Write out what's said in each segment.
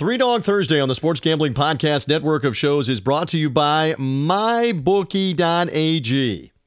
Three Dog Thursday on the Sports Gambling Podcast network of shows is brought to you by MyBookie.ag.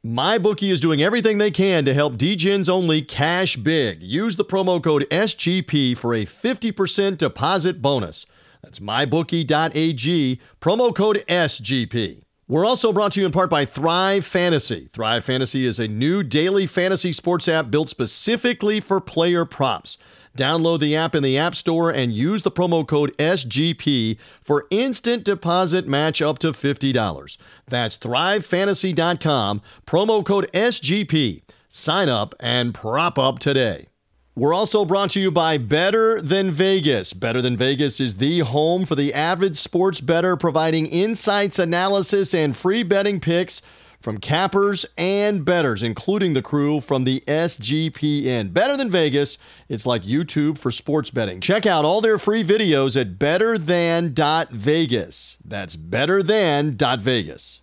MyBookie is doing everything they can to help Degens only cash big. Use the promo code SGP for a 50% deposit bonus. That's mybookie.ag, promo code SGP. We're also brought to you in part by Thrive Fantasy. Thrive Fantasy is a new daily fantasy sports app built specifically for player props. Download the app in the App Store and use the promo code SGP for instant deposit match up to $50. That's thrivefantasy.com, promo code SGP. Sign up and prop up today. We're also brought to you by Better Than Vegas. Better Than Vegas is the home for the avid sports bettor, providing insights, analysis, and free betting picks from cappers and bettors, including the crew from the SGPN. Better than Vegas, it's like YouTube for sports betting. Check out all their free videos at betterthan.vegas. That's betterthan.vegas.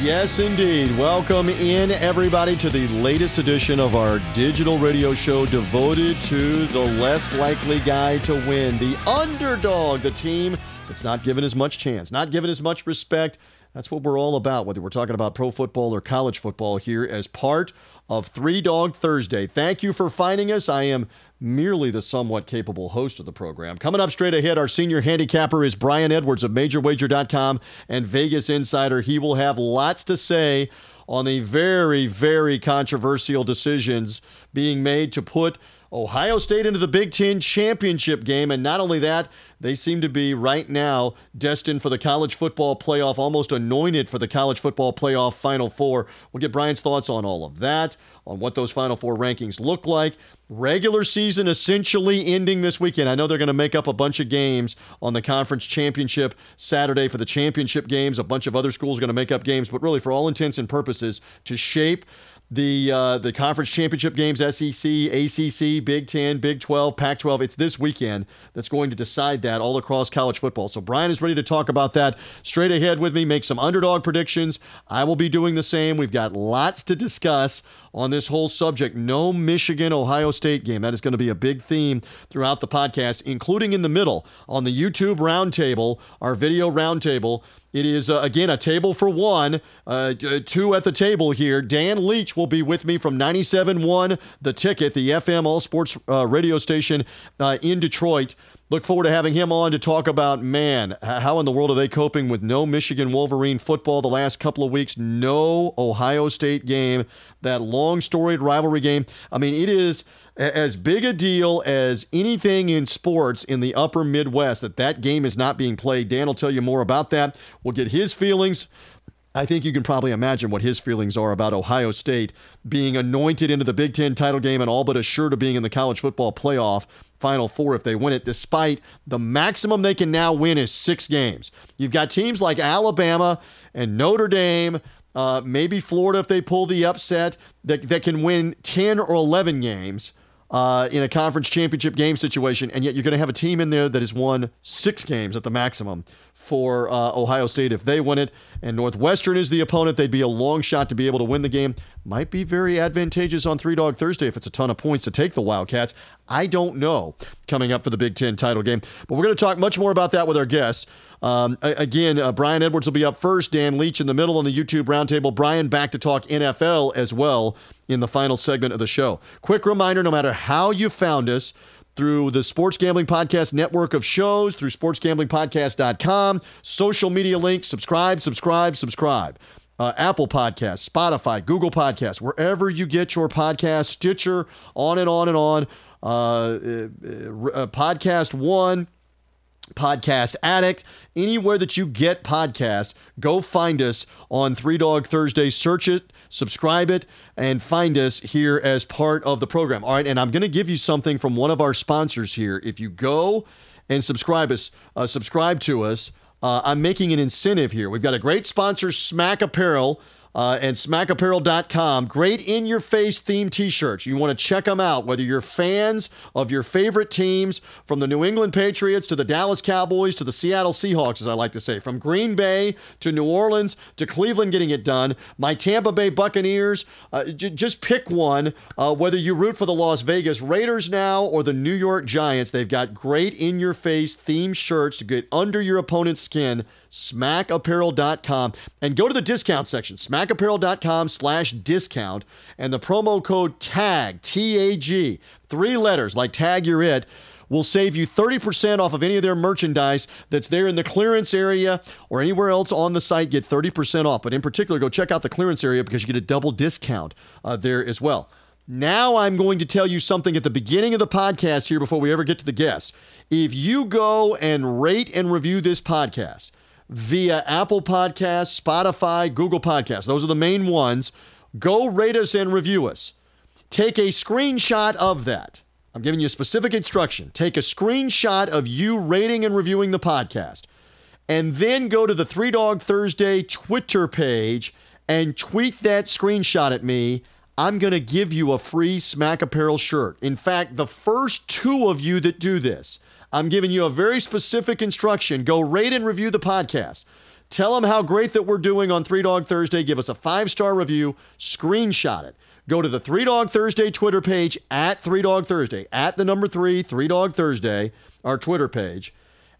Yes, indeed. Welcome in, everybody, to the latest edition of our digital radio show devoted to the less likely guy to win, the underdog, the team that's not given as much chance, not given as much respect. That's what we're all about, whether we're talking about pro football or college football here as part of Three Dog Thursday. Thank you for finding us. I am merely the somewhat capable host of the program. Coming up straight ahead, our senior handicapper is Brian Edwards of MajorWager.com and Vegas Insider. He will have lots to say on the very, very controversial decisions being made to put Ohio State into the Big Ten championship game. And not only that, they seem to be right now destined for the college football playoff, almost anointed for the college football playoff final four. We'll get Brian's thoughts on all of that, on what those final four rankings look like. Regular season essentially ending this weekend. I know they're going to make up a bunch of games on the conference championship Saturday for the championship games. A bunch of other schools are going to make up games, but really, for all intents and purposes, to shape the uh, the conference championship games, SEC, ACC, Big Ten, Big 12, Pac 12. It's this weekend that's going to decide that all across college football. So Brian is ready to talk about that straight ahead with me, make some underdog predictions. I will be doing the same. We've got lots to discuss on this whole subject. No Michigan Ohio State game. That is going to be a big theme throughout the podcast, including in the middle on the YouTube roundtable, our video roundtable. It is, uh, again, a table for one, uh, two at the table here. Dan Leach will be with me from 97.1 The Ticket, the FM all sports uh, radio station uh, in Detroit. Look forward to having him on to talk about, man, how in the world are they coping with no Michigan Wolverine football the last couple of weeks, no Ohio State game, that long storied rivalry game. I mean, it is as big a deal as anything in sports in the upper Midwest that that game is not being played. Dan will tell you more about that. We'll get his feelings. I think you can probably imagine what his feelings are about Ohio State being anointed into the Big Ten title game and all but assured of being in the college football playoff Final Four if they win it, despite the maximum they can now win is six games. You've got teams like Alabama and Notre Dame, uh, maybe Florida if they pull the upset, that, that can win 10 or 11 games uh, in a conference championship game situation, and yet you're going to have a team in there that has won six games at the maximum for uh, Ohio State if they win it. And Northwestern is the opponent. They'd be a long shot to be able to win the game. Might be very advantageous on Three Dog Thursday if it's a ton of points to take the Wildcats. I don't know coming up for the Big Ten title game. But we're going to talk much more about that with our guests. Um, again, uh, Brian Edwards will be up first, Dan Leach in the middle on the YouTube roundtable. Brian back to talk NFL as well in the final segment of the show. Quick reminder no matter how you found us, through the Sports Gambling Podcast network of shows, through sportsgamblingpodcast.com, social media links, subscribe, subscribe, subscribe. Uh, Apple Podcasts, Spotify, Google Podcasts, wherever you get your podcast, Stitcher, on and on and on. uh, uh, uh, Podcast One, Podcast Addict, anywhere that you get podcasts, go find us on Three Dog Thursday. Search it, subscribe it, and find us here as part of the program. All right, and I'm going to give you something from one of our sponsors here. If you go and subscribe us, uh, subscribe to us. Uh, I'm making an incentive here. We've got a great sponsor, Smack Apparel uh, and smackapparel.com. Great in your face theme t shirts. You want to check them out, whether you're fans of your favorite teams, from the New England Patriots to the Dallas Cowboys to the Seattle Seahawks, as I like to say, from Green Bay to New Orleans to Cleveland getting it done, my Tampa Bay Buccaneers. Uh, j- just pick one, uh, whether you root for the Las Vegas Raiders now or the New York Giants. They've got great in your face theme shirts to get under your opponent's skin smackapparel.com and go to the discount section, smackapparel.com slash discount, and the promo code TAG, T-A-G, three letters like tag you're it, will save you 30% off of any of their merchandise that's there in the clearance area or anywhere else on the site. Get 30% off. But in particular, go check out the clearance area because you get a double discount uh, there as well. Now I'm going to tell you something at the beginning of the podcast here before we ever get to the guests. If you go and rate and review this podcast, via Apple Podcasts, Spotify, Google Podcasts. Those are the main ones. Go rate us and review us. Take a screenshot of that. I'm giving you a specific instruction. Take a screenshot of you rating and reviewing the podcast, and then go to the Three Dog Thursday Twitter page and tweet that screenshot at me. I'm going to give you a free Smack Apparel shirt. In fact, the first two of you that do this, I'm giving you a very specific instruction. Go rate and review the podcast. Tell them how great that we're doing on Three Dog Thursday. Give us a five star review. Screenshot it. Go to the Three Dog Thursday Twitter page at Three Dog Thursday, at the number three, Three Dog Thursday, our Twitter page,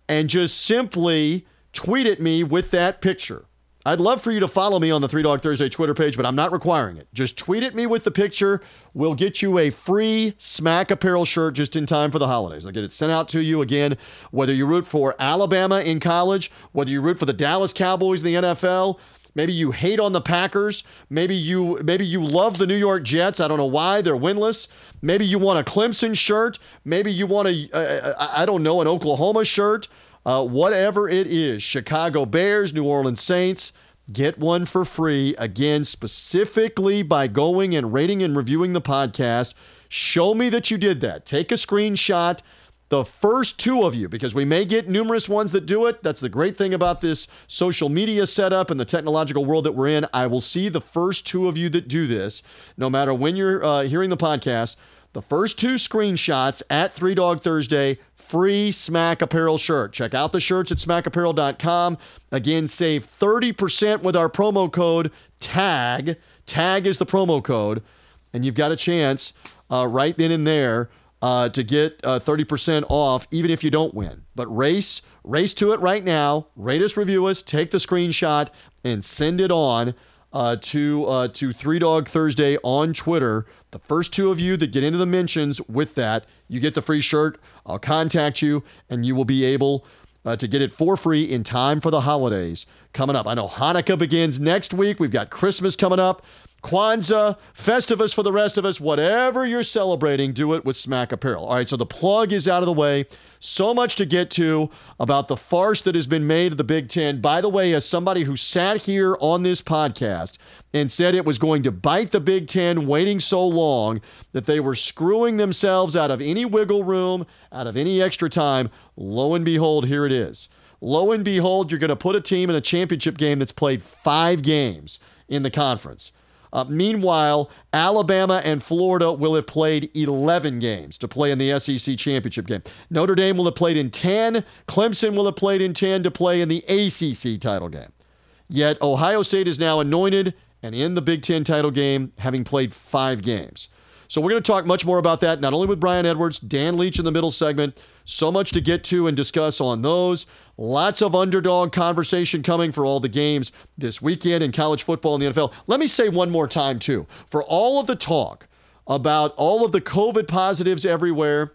and just simply tweet at me with that picture. I'd love for you to follow me on the Three Dog Thursday Twitter page, but I'm not requiring it. Just tweet at me with the picture. We'll get you a free Smack Apparel shirt just in time for the holidays. I'll get it sent out to you again, whether you root for Alabama in college, whether you root for the Dallas Cowboys in the NFL. Maybe you hate on the Packers. Maybe you maybe you love the New York Jets. I don't know why they're winless. Maybe you want a Clemson shirt. Maybe you want a uh, I don't know an Oklahoma shirt. Uh, whatever it is, Chicago Bears, New Orleans Saints, get one for free. Again, specifically by going and rating and reviewing the podcast. Show me that you did that. Take a screenshot. The first two of you, because we may get numerous ones that do it. That's the great thing about this social media setup and the technological world that we're in. I will see the first two of you that do this, no matter when you're uh, hearing the podcast. The first two screenshots at Three Dog Thursday free Smack Apparel shirt. Check out the shirts at smackapparel.com. Again, save 30% with our promo code TAG. TAG is the promo code. And you've got a chance uh, right then and there uh, to get uh, 30% off, even if you don't win. But race, race to it right now. Rate us, review us, take the screenshot, and send it on uh, to uh, to Three Dog Thursday on Twitter. The first two of you that get into the mentions with that, you get the free shirt. I'll contact you, and you will be able uh, to get it for free in time for the holidays coming up. I know Hanukkah begins next week. We've got Christmas coming up. Kwanzaa, Festivus for the rest of us, whatever you're celebrating, do it with Smack Apparel. All right, so the plug is out of the way. So much to get to about the farce that has been made of the Big Ten. By the way, as somebody who sat here on this podcast and said it was going to bite the Big Ten waiting so long that they were screwing themselves out of any wiggle room, out of any extra time, lo and behold, here it is. Lo and behold, you're going to put a team in a championship game that's played five games in the conference. Uh, meanwhile, Alabama and Florida will have played 11 games to play in the SEC championship game. Notre Dame will have played in 10. Clemson will have played in 10 to play in the ACC title game. Yet Ohio State is now anointed and in the Big Ten title game, having played five games. So we're going to talk much more about that, not only with Brian Edwards, Dan Leach in the middle segment. So much to get to and discuss on those. Lots of underdog conversation coming for all the games this weekend in college football and the NFL. Let me say one more time, too, for all of the talk about all of the COVID positives everywhere,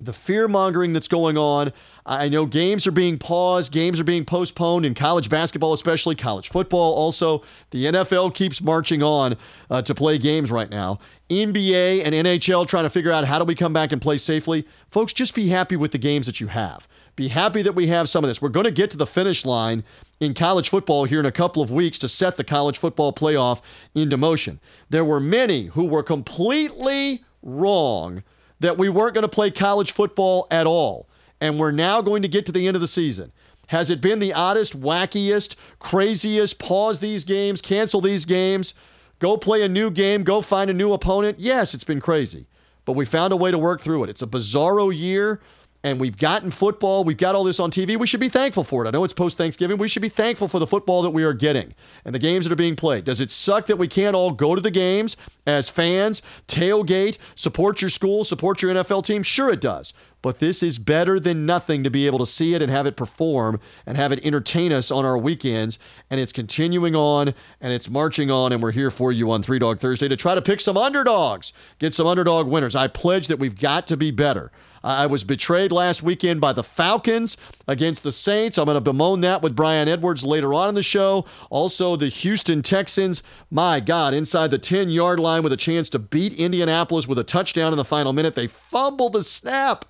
the fear mongering that's going on. I know games are being paused, games are being postponed in college basketball, especially college football. Also, the NFL keeps marching on uh, to play games right now. NBA and NHL trying to figure out how do we come back and play safely. Folks, just be happy with the games that you have. Be happy that we have some of this. We're going to get to the finish line in college football here in a couple of weeks to set the college football playoff into motion. There were many who were completely wrong that we weren't going to play college football at all. And we're now going to get to the end of the season. Has it been the oddest, wackiest, craziest? Pause these games, cancel these games, go play a new game, go find a new opponent? Yes, it's been crazy. But we found a way to work through it. It's a bizarro year and we've gotten football. We've got all this on TV. We should be thankful for it. I know it's post Thanksgiving. We should be thankful for the football that we are getting and the games that are being played. Does it suck that we can't all go to the games as fans, tailgate, support your school, support your NFL team? Sure, it does. But this is better than nothing to be able to see it and have it perform and have it entertain us on our weekends. And it's continuing on and it's marching on. And we're here for you on Three Dog Thursday to try to pick some underdogs, get some underdog winners. I pledge that we've got to be better. I was betrayed last weekend by the Falcons against the Saints. I'm going to bemoan that with Brian Edwards later on in the show. Also, the Houston Texans, my God, inside the 10 yard line with a chance to beat Indianapolis with a touchdown in the final minute. They fumble the snap.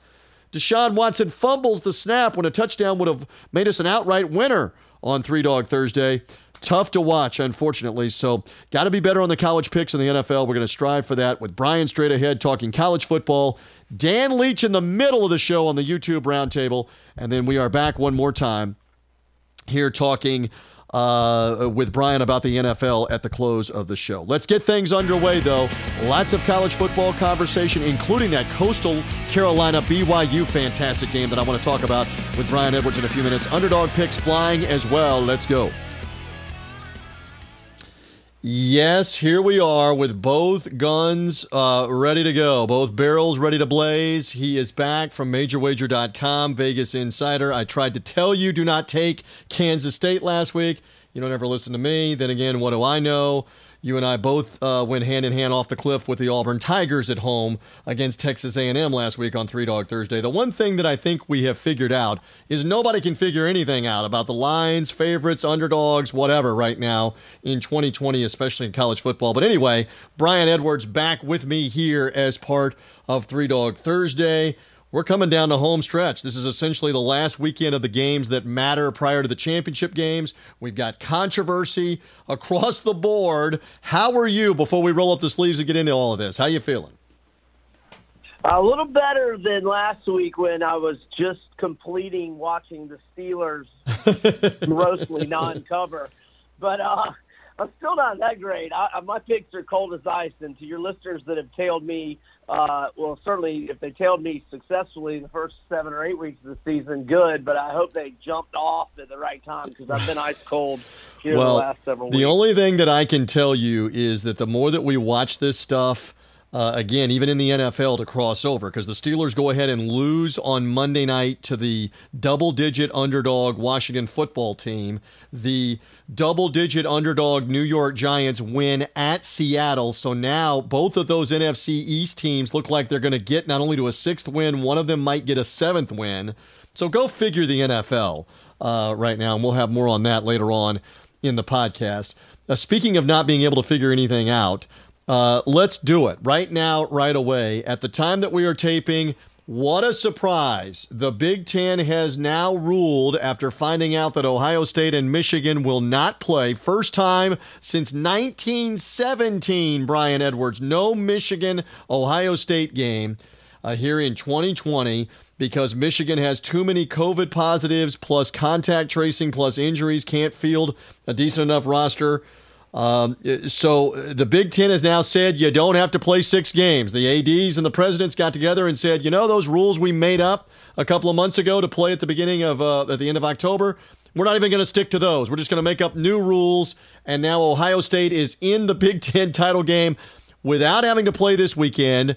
Deshaun Watson fumbles the snap when a touchdown would have made us an outright winner on Three Dog Thursday. Tough to watch, unfortunately. So, got to be better on the college picks in the NFL. We're going to strive for that with Brian straight ahead talking college football Dan Leach in the middle of the show on the YouTube roundtable. And then we are back one more time here talking uh, with Brian about the NFL at the close of the show. Let's get things underway, though. Lots of college football conversation, including that Coastal Carolina BYU fantastic game that I want to talk about with Brian Edwards in a few minutes. Underdog picks flying as well. Let's go. Yes, here we are with both guns uh, ready to go, both barrels ready to blaze. He is back from MajorWager.com, Vegas Insider. I tried to tell you do not take Kansas State last week. You don't ever listen to me. Then again, what do I know? You and I both uh, went hand in hand off the cliff with the Auburn Tigers at home against Texas A&M last week on Three Dog Thursday. The one thing that I think we have figured out is nobody can figure anything out about the lines, favorites, underdogs, whatever right now in 2020, especially in college football. But anyway, Brian Edwards back with me here as part of Three Dog Thursday. We're coming down the home stretch. This is essentially the last weekend of the games that matter prior to the championship games. We've got controversy across the board. How are you before we roll up the sleeves and get into all of this? How you feeling? A little better than last week when I was just completing watching the Steelers grossly non-cover. But uh, I'm still not that great. I, my picks are cold as ice, and to your listeners that have tailed me uh, well, certainly if they tailed me successfully the first seven or eight weeks of the season, good. But I hope they jumped off at the right time because I've been ice cold here well, the last several weeks. The only thing that I can tell you is that the more that we watch this stuff, uh, again, even in the NFL to cross over because the Steelers go ahead and lose on Monday night to the double digit underdog Washington football team. The double digit underdog New York Giants win at Seattle. So now both of those NFC East teams look like they're going to get not only to a sixth win, one of them might get a seventh win. So go figure the NFL uh, right now. And we'll have more on that later on in the podcast. Uh, speaking of not being able to figure anything out, uh, let's do it right now, right away. At the time that we are taping, what a surprise. The Big Ten has now ruled after finding out that Ohio State and Michigan will not play. First time since 1917, Brian Edwards. No Michigan Ohio State game uh, here in 2020 because Michigan has too many COVID positives, plus contact tracing, plus injuries, can't field a decent enough roster. Um, so the Big Ten has now said you don't have to play six games. The ADs and the presidents got together and said, you know, those rules we made up a couple of months ago to play at the beginning of uh, at the end of October. We're not even going to stick to those. We're just going to make up new rules. And now Ohio State is in the Big Ten title game without having to play this weekend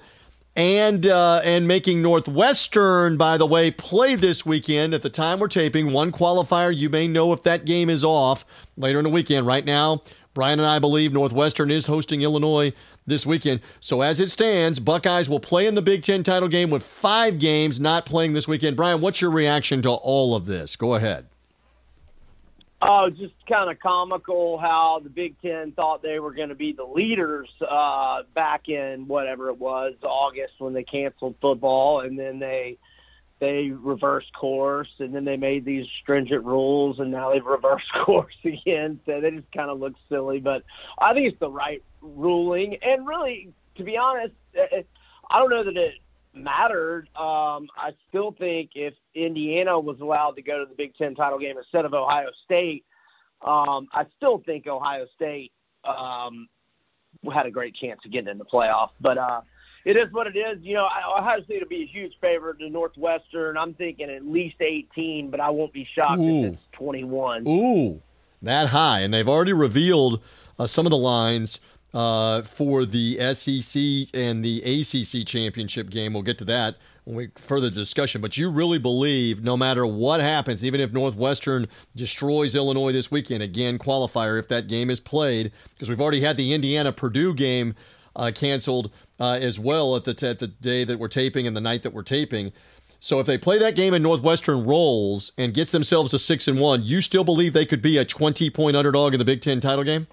and uh, and making Northwestern, by the way, play this weekend. At the time we're taping, one qualifier. You may know if that game is off later in the weekend. Right now, Brian and I believe Northwestern is hosting Illinois this weekend. So as it stands, Buckeyes will play in the Big Ten title game with five games not playing this weekend. Brian, what's your reaction to all of this? Go ahead. Oh, just kind of comical how the Big Ten thought they were going to be the leaders uh, back in whatever it was August when they canceled football, and then they they reversed course, and then they made these stringent rules, and now they've reversed course again. So they just kind of look silly, but I think it's the right ruling. And really, to be honest, I don't know that it mattered. Um, I still think if Indiana was allowed to go to the Big Ten title game instead of Ohio State, um, I still think Ohio State um, had a great chance of getting in the playoff. But uh, it is what it is. You know, Ohio State will be a huge favorite to Northwestern. I'm thinking at least 18, but I won't be shocked Ooh. if it's 21. Ooh, that high. And they've already revealed uh, some of the lines uh, for the SEC and the ACC championship game. We'll get to that when we further discussion. But you really believe no matter what happens, even if Northwestern destroys Illinois this weekend, again, qualifier if that game is played, because we've already had the Indiana Purdue game uh, canceled uh, as well at the, t- at the day that we're taping and the night that we're taping. So if they play that game and Northwestern rolls and gets themselves a six and one, you still believe they could be a twenty point underdog in the Big Ten title game?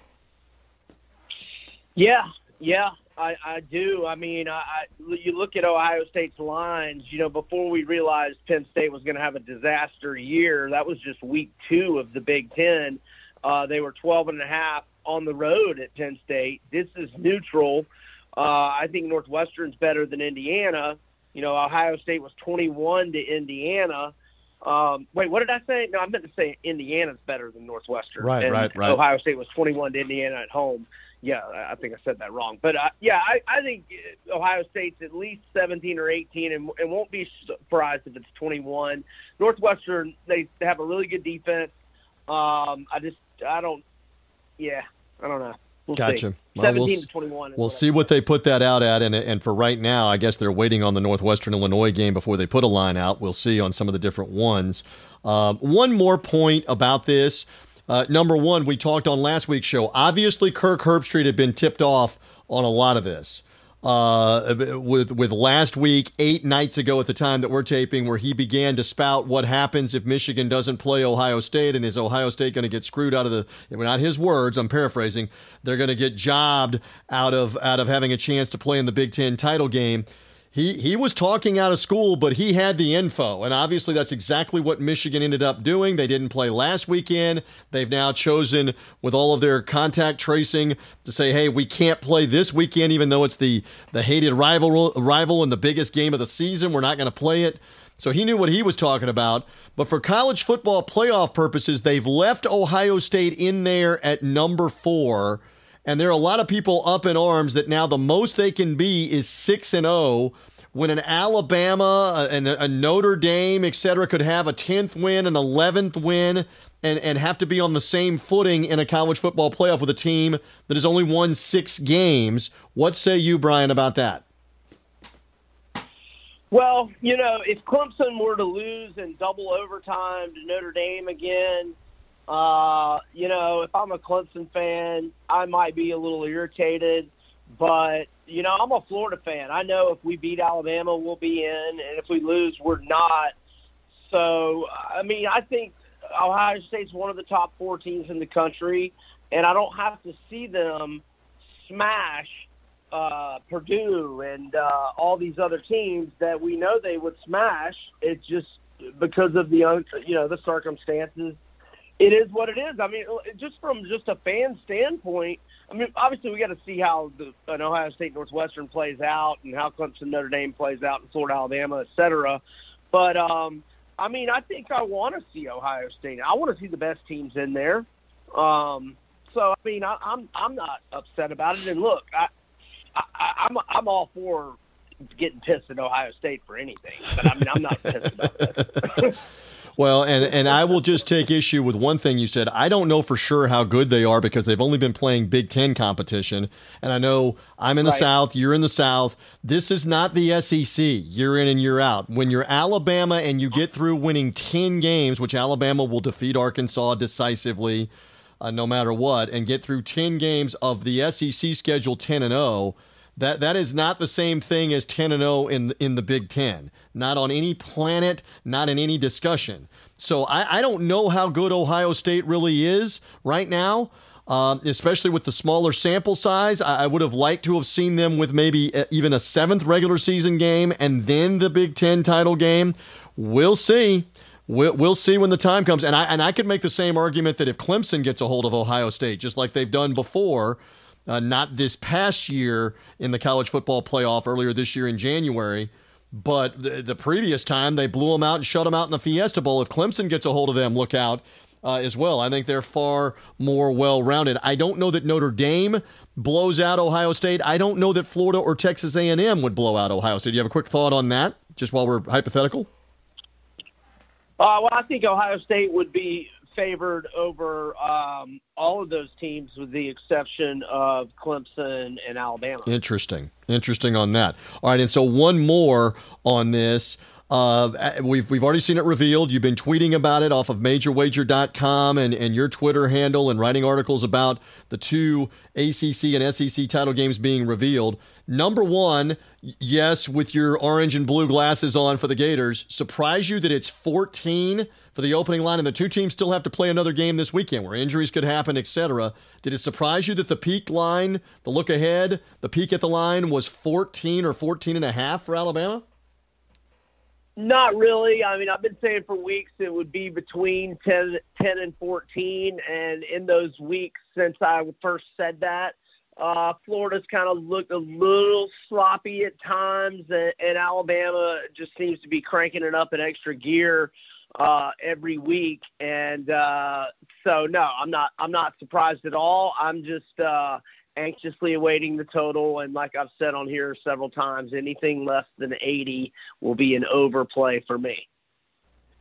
Yeah, yeah, I, I do. I mean, I, I, you look at Ohio State's lines. You know, before we realized Penn State was going to have a disaster year, that was just week two of the Big Ten. Uh, they were 12 and a half on the road at Penn State. This is neutral. Uh, I think Northwestern's better than Indiana. You know, Ohio State was 21 to Indiana. Um, wait, what did I say? No, I meant to say Indiana's better than Northwestern. Right, and right, right. Ohio State was 21 to Indiana at home yeah, I think I said that wrong. But uh, yeah, I, I think Ohio State's at least 17 or 18, and, and won't be surprised if it's 21. Northwestern, they, they have a really good defense. Um, I just, I don't, yeah, I don't know. We'll gotcha. See. Well, 17 we'll, to 21. We'll see what they put that out at. And, and for right now, I guess they're waiting on the Northwestern Illinois game before they put a line out. We'll see on some of the different ones. Um, one more point about this. Uh, number one, we talked on last week's show. Obviously, Kirk Herbstreit had been tipped off on a lot of this. Uh, with with last week, eight nights ago at the time that we're taping, where he began to spout what happens if Michigan doesn't play Ohio State, and is Ohio State going to get screwed out of the? Not his words. I'm paraphrasing. They're going to get jobbed out of out of having a chance to play in the Big Ten title game he he was talking out of school, but he had the info, and obviously that's exactly what Michigan ended up doing. They didn't play last weekend. They've now chosen, with all of their contact tracing, to say, "Hey, we can't play this weekend, even though it's the the hated rival rival and the biggest game of the season. We're not going to play it." So he knew what he was talking about. But for college football playoff purposes, they've left Ohio State in there at number four and there are a lot of people up in arms that now the most they can be is 6 and 0 when an Alabama uh, and a, Notre Dame, et cetera, could have a 10th win, an 11th win, and, and have to be on the same footing in a college football playoff with a team that has only won six games. What say you, Brian, about that? Well, you know, if Clemson were to lose in double overtime to Notre Dame again, uh, you know, if I'm a Clemson fan, I might be a little irritated, but you know, I'm a Florida fan. I know if we beat Alabama, we'll be in, and if we lose, we're not. So, I mean, I think Ohio State's one of the top four teams in the country, and I don't have to see them smash uh, Purdue and uh, all these other teams that we know they would smash. It's just because of the you know the circumstances it is what it is. I mean, just from just a fan standpoint, I mean, obviously we got to see how the an Ohio State Northwestern plays out and how Clemson Notre Dame plays out in Florida Alabama, et cetera. But um, I mean, I think I want to see Ohio State. I want to see the best teams in there. Um, so I mean, I, I'm I'm not upset about it. And look, I, I I'm I'm all for getting pissed at Ohio State for anything, but I mean, I'm not pissed about it. Well, and and I will just take issue with one thing you said. I don't know for sure how good they are because they've only been playing Big Ten competition, and I know I'm in the right. South, you're in the South. This is not the SEC. Year in and year out. When you're Alabama and you get through winning ten games, which Alabama will defeat Arkansas decisively. uh, no matter what, and get through 10 games of the SEC schedule 10 and 0, that that is not the same thing as 10 and 0 in in the Big 10. Not on any planet, not in any discussion. So I, I don't know how good Ohio State really is right now. Um, especially with the smaller sample size. I, I, would have liked to have seen them with maybe a, even a seventh regular season game and then the Big Ten title game. We'll see. We'll, we'll see when the time comes. And I, and I could make the same argument that if Clemson gets a hold of Ohio State, just like they've done before, uh, not this past year in the college football playoff earlier this year in January, but the, the previous time they blew them out and shut them out in the Fiesta Bowl. If Clemson gets a hold of them, look out uh, as well. I think they're far more well rounded. I don't know that Notre Dame blows out Ohio State. I don't know that Florida or Texas A&M would blow out Ohio State. Do you have a quick thought on that, just while we're hypothetical? Uh, well, I think Ohio State would be favored over um, all of those teams, with the exception of Clemson and Alabama. Interesting. Interesting on that. All right, and so one more on this. Uh, we've we've already seen it revealed. You've been tweeting about it off of MajorWager.com and, and your Twitter handle and writing articles about the two ACC and SEC title games being revealed. Number one, yes, with your orange and blue glasses on for the Gators, surprise you that it's 14 for the opening line, and the two teams still have to play another game this weekend where injuries could happen, etc. Did it surprise you that the peak line, the look ahead, the peek at the line was 14 or 14 and a half for Alabama? Not really. I mean, I've been saying for weeks it would be between 10, 10 and 14. And in those weeks since I first said that, uh, Florida's kind of looked a little sloppy at times, and, and Alabama just seems to be cranking it up in extra gear uh, every week. And uh, so, no, I'm not. I'm not surprised at all. I'm just uh, anxiously awaiting the total. And like I've said on here several times, anything less than 80 will be an overplay for me.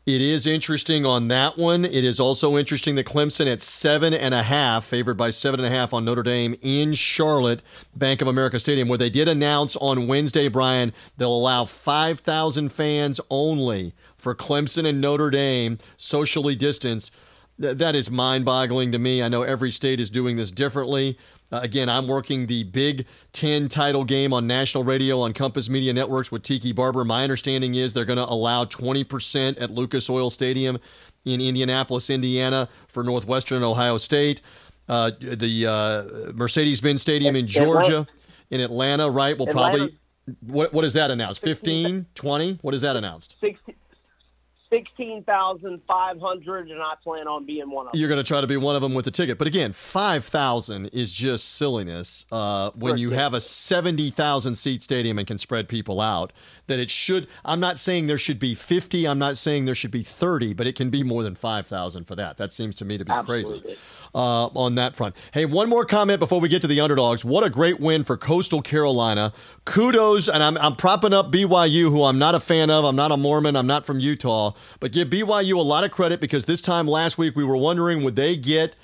It is interesting on that one. It is also interesting that Clemson at seven and a half, favored by seven and a half on Notre Dame in Charlotte, Bank of America Stadium, where they did announce on Wednesday, Brian, they'll allow 5,000 fans only for Clemson and Notre Dame, socially distanced. that is mind boggling to me. I know every state is doing this differently. Uh, again, I'm working the Big Ten title game on national radio on Compass Media Networks with Tiki Barber. My understanding is they're going to allow 20% at Lucas Oil Stadium in Indianapolis, Indiana for Northwestern and Ohio State. Uh, the uh, Mercedes Benz Stadium in Georgia, in Atlanta, right? Will probably. What, what is that announced? 15, 20? What is that announced? 16, sixteen thousand five hundred, and I plan on being one of them. You're going to try to be one of them with the ticket, but again, five thousand is just silliness. Uh, when you have a seventy thousand seat stadium and can spread people out, that it should. I'm not saying there should be fifty. I'm not saying there should be thirty, but it can be more than five thousand for that. That seems to me to be Absolutely. crazy uh, on that front. Hey, one more comment before we get to the underdogs. What a great win for Coastal Carolina. Kudos, and I'm, I'm propping up BYU, who I'm not a fan of. I'm not a Mormon. I'm not from Utah, but give BYU a lot of credit because this time last week we were wondering would they get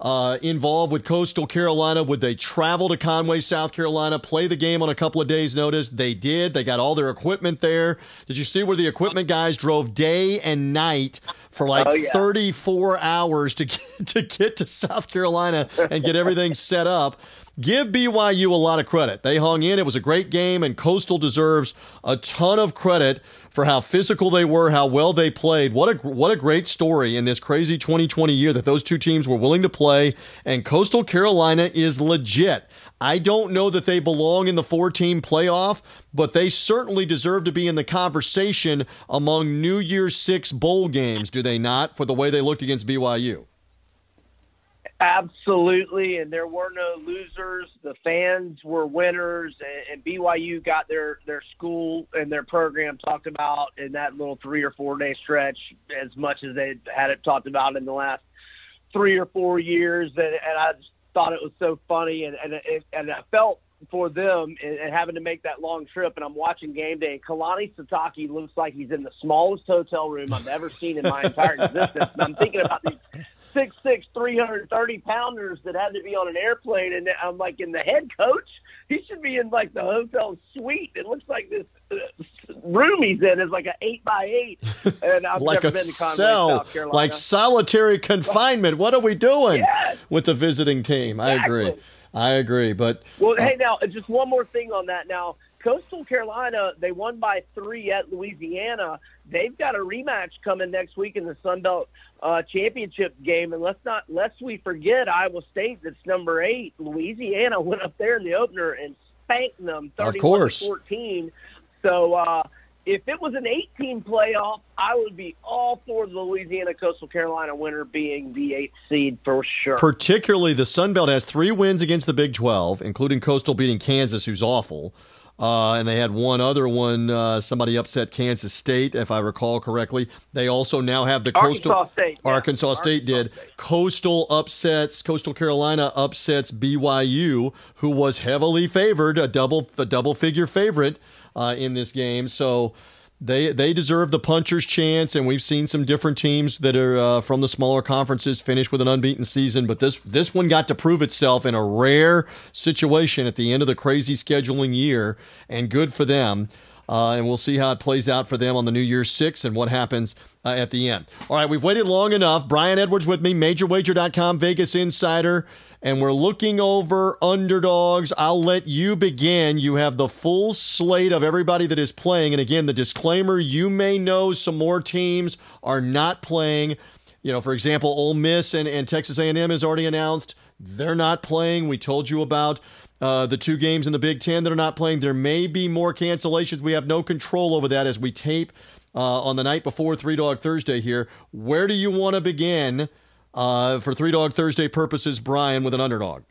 uh, involved with Coastal Carolina? Would they travel to Conway, South Carolina, play the game on a couple of days' notice? They did. They got all their equipment there. Did you see where the equipment guys drove day and night for like oh, yeah. 34 hours to get, to get to South Carolina and get everything set up? Give BYU a lot of credit. They hung in. It was a great game, and Coastal deserves a ton of credit for how physical they were, how well they played. What a what a great story in this crazy 2020 year that those two teams were willing to play and Coastal Carolina is legit. I don't know that they belong in the four team playoff, but they certainly deserve to be in the conversation among New Year's 6 bowl games, do they not, for the way they looked against BYU? Absolutely, and there were no losers. The fans were winners, and, BYU got their their school and their program talked about in that little three or four day stretch as much as they had it talked about in the last three or four years. And, and I thought it was so funny, and and it, and I felt for them and, and having to make that long trip. And I'm watching game day, and Kalani Sitake looks like he's in the smallest hotel room I've ever seen in my entire existence. And I'm thinking about these six six, three hundred thirty pounders that had to be on an airplane, and I'm like, in the head coach, he should be in like the hotel suite. It looks like this uh, room he's in is like an eight by eight, and I've like never a been to Conway, cell, South Carolina. like solitary confinement. What are we doing Yes. with the visiting team? I agree. I agree. But Well, hey, now just one more thing on that. Now, Coastal Carolina, they won by three at Louisiana. They've got a rematch coming next week in the Sun Belt uh, championship game, and let's not lest we forget Iowa State. That's number eight. Louisiana went up there in the opener and spanked them, Of course. fourteen. So. uh if it was an 18 playoff, I would be all for the Louisiana Coastal Carolina winner being the eighth seed for sure. particularly the Sun Belt has three wins against the Big 12, including Coastal beating Kansas, who's awful. Uh, and they had one other one. Uh, somebody upset Kansas State, if I recall correctly. They also now have the Arkansas Coastal. State, yeah. Arkansas State did. State. Coastal upsets. Coastal Carolina upsets BYU, who was heavily favored, a double a double figure favorite uh, in this game. So they they deserve the puncher's chance, and we've seen some different teams that are uh, from the smaller conferences finish with an unbeaten season. But this this one got to prove itself in a rare situation at the end of the crazy scheduling year, and good for them. Uh, and we'll see how it plays out for them on the New Year's Six and what happens uh, at the end. All right, we've waited long enough. Brian Edwards with me, MajorWager.com, Vegas Insider, and we're looking over underdogs. I'll let you begin. You have the full slate of everybody that is playing. And again, the disclaimer you may know some more teams are not playing. You know, for example, Ole Miss and, and Texas A&M has already announced they're not playing. We told you about uh, the two games in the Big Ten that are not playing. There may be more cancellations. We have no control over that as we tape uh, on the night before Three Dog Thursday here. Where do you want to begin uh, for Three Dog Thursday purposes, Brian, with an underdog?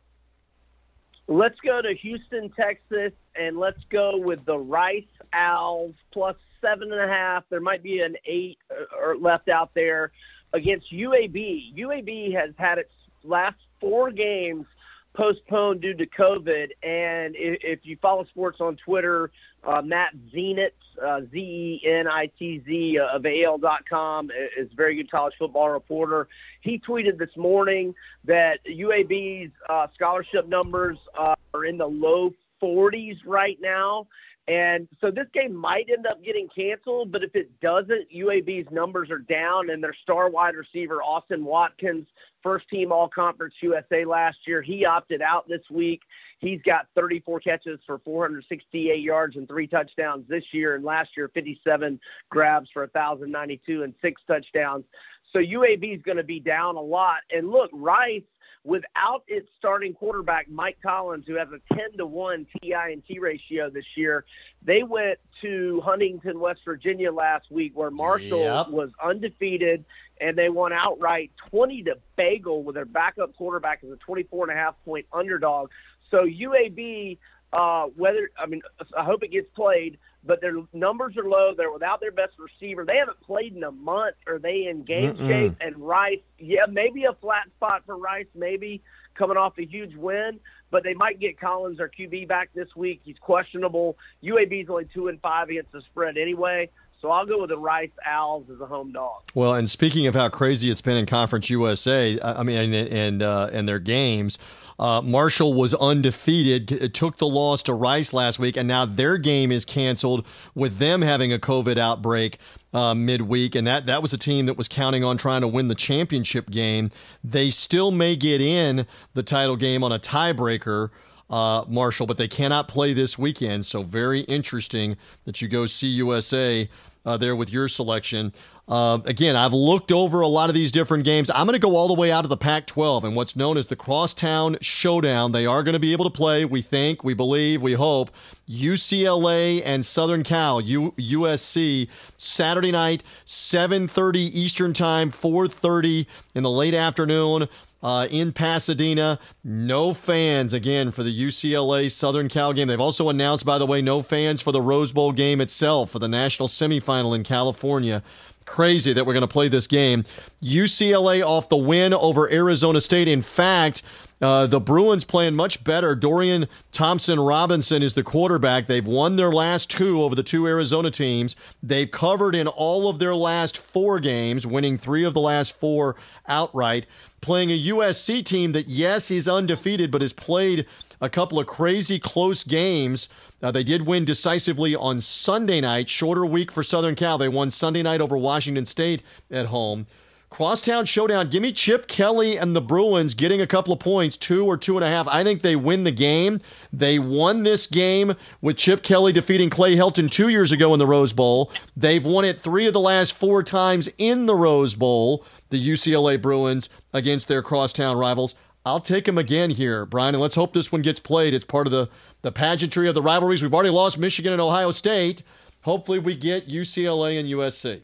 Let's go to Houston, Texas, and let's go with the Rice Owls plus seven and a half. There might be an eight uh, or left out there against UAB. UAB has had its last four games postponed due to COVID, and if, you follow sports on Twitter, uh, Matt Zenitz, uh, Z E N I T Z uh, of AL.com is a very good college football reporter. He tweeted this morning that UAB's uh, scholarship numbers uh, are in the low 40s right now. And so this game might end up getting canceled, but if it doesn't, UAB's numbers are down, and their star wide receiver, Austin Watkins, first team All Conference USA last year, he opted out this week. He's got 34 catches for 468 yards and three touchdowns this year, and last year, 57 grabs for 1,092 and six touchdowns. So UAB is going to be down a lot. And look, Rice, without its starting quarterback, Mike Collins, who has a 10 to 1 TI and T ratio this year, they went to Huntington, West Virginia last week, where Marshall Yep. was undefeated, and they won outright 20 to bagel with their backup quarterback as a 24 and a half point underdog. So UAB, uh, whether I mean, I hope it gets played, but their numbers are low. They're without their best receiver. They haven't played in a month. Are they in game Mm-mm. shape? And Rice, yeah, maybe a flat spot for Rice, maybe coming off a huge win, but they might get Collins or QB back this week. He's questionable. UAB's only two and five against the spread anyway. So I'll go with the Rice Owls as a home dog. Well, and speaking of how crazy it's been in Conference USA, I I mean, and and, uh, and their games, uh, Marshall was undefeated. Took the loss to Rice last week, and now their game is canceled with them having a COVID outbreak uh, midweek, and that that was a team that was counting on trying to win the championship game. They still may get in the title game on a tiebreaker uh, Marshall, but they cannot play this weekend. So very interesting that you go CUSA uh, there with your selection. Uh, again, I've looked over a lot of these different games. I'm going to go all the way out of the Pac 12 and what's known as the Crosstown Showdown. They are going to be able to play, we think, we believe, we hope, UCLA and Southern Cal, U- USC, Saturday night, 7.30 Eastern Time, 4.30 in the late afternoon uh, in Pasadena. No fans again for the UCLA Southern Cal game. They've also announced, by the way, no fans for the Rose Bowl game itself for the national semifinal in California. Crazy that we're going to play this game. UCLA off the win over Arizona State. In fact, Uh, the Bruins playing much better. Dorian Thompson Robinson is the quarterback. They've won their last two over the two Arizona teams. They've covered in all of their last four games, winning three of the last four outright. Playing a USC team that, yes, is undefeated, but has played a couple of crazy close games. Uh, they did win decisively on Sunday night, shorter week for Southern Cal. They won Sunday night over Washington State at home. Crosstown showdown. Give me Chip Kelly and the Bruins getting a couple of points, two or two and a half. I think they win the game. They won this game with Chip Kelly defeating Clay Helton two years ago in the Rose Bowl. They've won it three of the last four times in the Rose Bowl, the UCLA Bruins against their crosstown rivals. I'll take them again here, Brian, and let's hope this one gets played. It's part of the, the pageantry of the rivalries. We've already lost Michigan and Ohio State. Hopefully, we get UCLA and USC.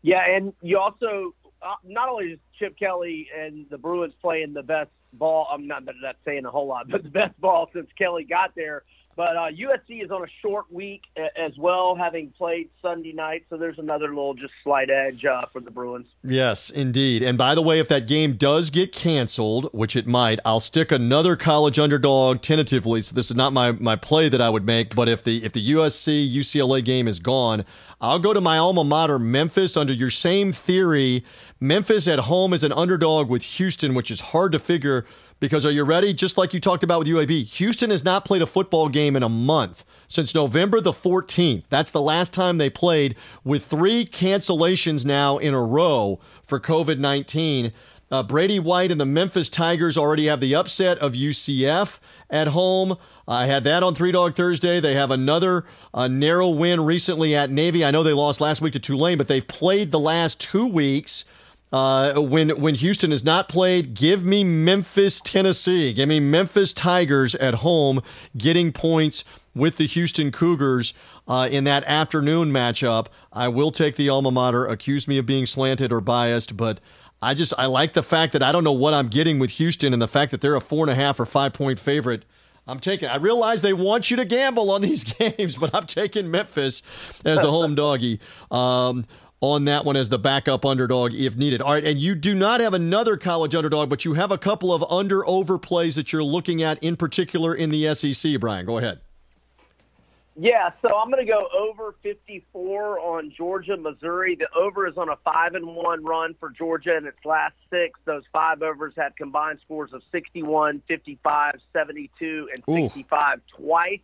Yeah, and you also uh, not only is Chip Kelly and the Bruins playing the best ball. I'm not not saying a whole lot, but the best ball since Kelly got there. But uh, USC is on a short week as well, having played Sunday night. So there's another little just slight edge uh, for the Bruins. Yes, indeed. And by the way, if that game does get canceled, which it might, I'll stick another college underdog tentatively. So this is not my, my play that I would make. But if the if the USC UCLA game is gone, I'll go to my alma mater, Memphis, under your same theory. Memphis at home is an underdog with Houston, which is hard to figure because are you ready? Just like you talked about with UAB, Houston has not played a football game in a month since November the 14th. That's the last time they played with three cancellations now in a row for COVID 19. Uh, Brady White and the Memphis Tigers already have the upset of UCF at home. I had that on Three Dog Thursday. They have another uh, narrow win recently at Navy. I know they lost last week to Tulane, but they've played the last two weeks uh, when when Houston is not played, give me Memphis, Tennessee. Give me Memphis Tigers at home, getting points with the Houston Cougars uh, in that afternoon matchup. I will take the alma mater. Accuse me of being slanted or biased, but I just I like the fact that I don't know what I'm getting with Houston, and the fact that they're a four and a half or five point favorite. I'm taking. I realize they want you to gamble on these games, but I'm taking Memphis as the home doggy. Um, on that one as the backup underdog if needed. All right, and you do not have another college underdog, but you have a couple of under over plays that you're looking at in particular in the SEC, Brian. Go ahead. Yeah, so I'm going to go over 54 on Georgia, Missouri. The over is on a 5 and 1 run for Georgia in its last 6. Those 5 overs had combined scores of 61, 55, 72 and 65 Ooh. twice.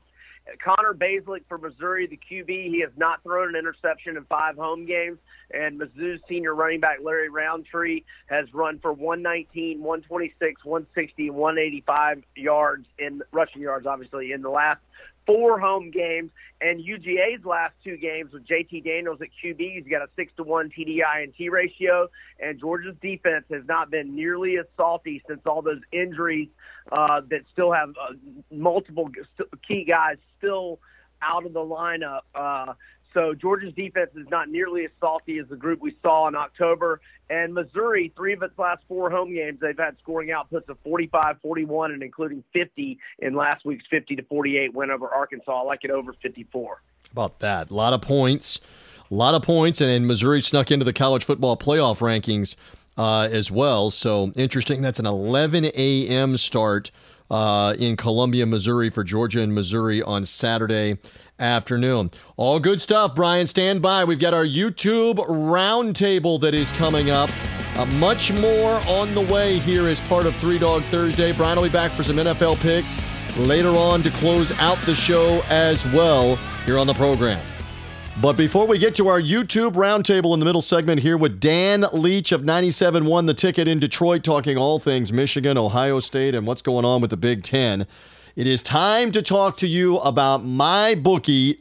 Connor Bazelak for Missouri, the QB, he has not thrown an interception in five home games. And Mizzou's senior running back Larry Rountree has run for 119, 126, 160, 185 yards in rushing yards, obviously, in the last four home games. And UGA's last two games with JT Daniels at QB, he's got a six to one TDI and T ratio. And Georgia's defense has not been nearly as salty since all those injuries uh, that still have uh, multiple key guys still out of the lineup. Uh, so Georgia's defense is not nearly as salty as the group we saw in October. And Missouri, three of its last four home games, they've had scoring outputs of 45, 41, and including 50 in last week's 50 to 48 win over Arkansas. I like it over 54. About that, a lot of points, a lot of points, and, and Missouri snuck into the college football playoff rankings uh, as well. So interesting. That's an 11 a.m. start uh, in Columbia, Missouri for Georgia and Missouri on Saturday afternoon. All good stuff, Brian. Stand by. We've got our YouTube roundtable that is coming up. Uh, much more on the way here as part of Three Dog Thursday. Brian will be back for some NFL picks later on to close out the show as well here on the program. But before we get to our YouTube roundtable in the middle segment here with Dan Leach of 97.1 The Ticket in Detroit, talking all things Michigan, Ohio State, and what's going on with the Big Ten, it is time to talk to you about mybookie.ag.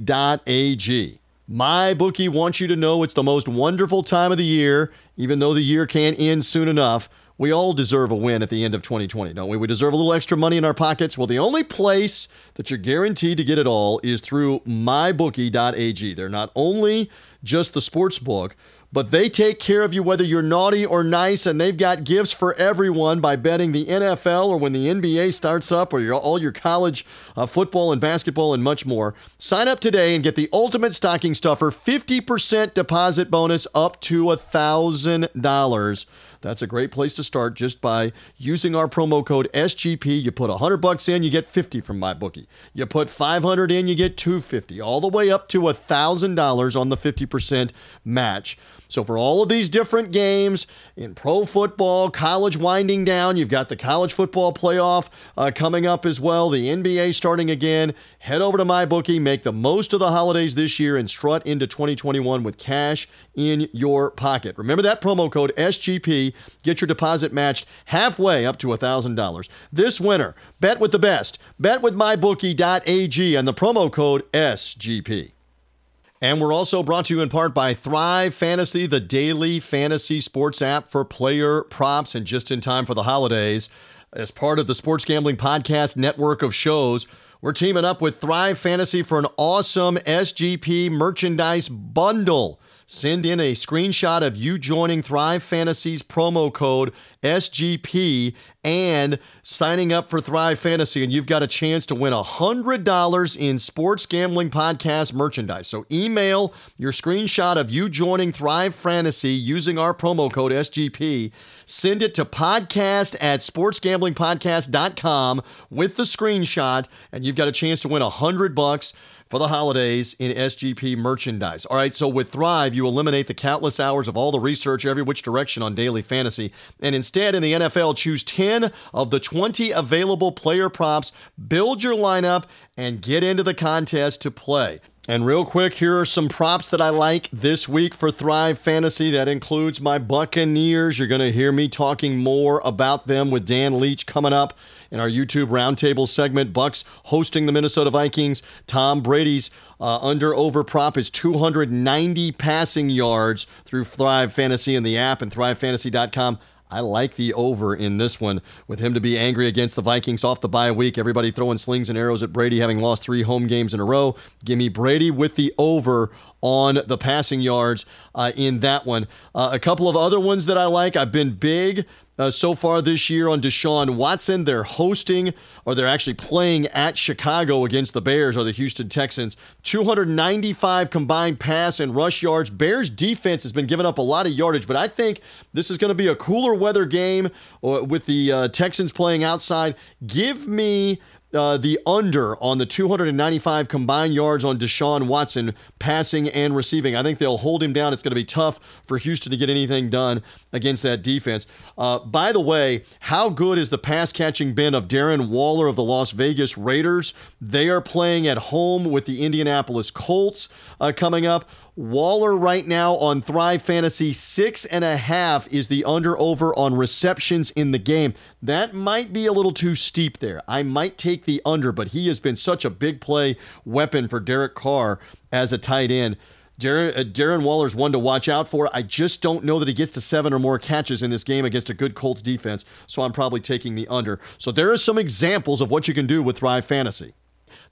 MyBookie wants you to know it's the most wonderful time of the year, even though the year can't end soon enough. We all deserve a win at the end of 2020, don't we? We deserve a little extra money in our pockets. Well, the only place that you're guaranteed to get it all is through mybookie.ag. They're not only just the sports book, but they take care of you whether you're naughty or nice, and they've got gifts for everyone by betting the NFL or when the NBA starts up or your, all your college uh, football and basketball and much more. Sign up today and get the ultimate stocking stuffer 50% deposit bonus up to $1,000. That's a great place to start just by using our promo code SGP. You put 100 bucks in, you get 50 from my bookie. You put 500 in, you get 250, all the way up to $1,000 on the 50% match. So, for all of these different games in pro football, college winding down, you've got the college football playoff uh, coming up as well, the NBA starting again. Head over to MyBookie, make the most of the holidays this year, and strut into 2021 with cash in your pocket. Remember that promo code SGP. Get your deposit matched halfway up to $1,000. This winter, bet with the best. Bet with MyBookie.ag and the promo code SGP. And we're also brought to you in part by Thrive Fantasy, the daily fantasy sports app for player props and just in time for the holidays. As part of the Sports Gambling Podcast network of shows, we're teaming up with Thrive Fantasy for an awesome SGP merchandise bundle. Send in a screenshot of you joining Thrive Fantasy's promo code SGP and signing up for Thrive Fantasy, and you've got a chance to win $100 in sports gambling podcast merchandise. So email your screenshot of you joining Thrive Fantasy using our promo code SGP. Send it to podcast at sportsgamblingpodcast.com with the screenshot, and you've got a chance to win 100 bucks for the holidays in SGP merchandise. All right, so with Thrive, you eliminate the countless hours of all the research every which direction on daily fantasy, and instead in the NFL, choose 10 of the 20 available player props, build your lineup, and get into the contest to play. And real quick, here are some props that I like this week for Thrive Fantasy. That includes my Buccaneers. You're going to hear me talking more about them with Dan Leach coming up in our YouTube roundtable segment. Bucks hosting the Minnesota Vikings. Tom Brady's uh, under over prop is 290 passing yards through Thrive Fantasy in the app and thrivefantasy.com. I like the over in this one with him to be angry against the Vikings off the bye week. Everybody throwing slings and arrows at Brady, having lost three home games in a row. Give me Brady with the over on the passing yards uh, in that one. Uh, a couple of other ones that I like. I've been big uh, so far this year on Deshaun Watson. They're hosting, or they're actually playing at Chicago against the Bears or the Houston Texans. 295 combined pass and rush yards. Bears defense has been giving up a lot of yardage, but I think this is going to be a cooler weather game uh, with the uh, Texans playing outside. Give me uh, the under on the 295 combined yards on Deshaun Watson passing and receiving. I think they'll hold him down. It's going to be tough for Houston to get anything done against that defense. Uh, by the way, how good is the pass catching been of Darren Waller of the Las Vegas Raiders? They are playing at home with the Indianapolis Colts uh, coming up. Waller right now on Thrive Fantasy, six and a half is the under over on receptions in the game. That might be a little too steep there. I might take the under, but he has been such a big play weapon for Derek Carr as a tight end. Darren, uh, Darren Waller's one to watch out for. I just don't know that he gets to seven or more catches in this game against a good Colts defense, so I'm probably taking the under. So there are some examples of what you can do with Thrive Fantasy.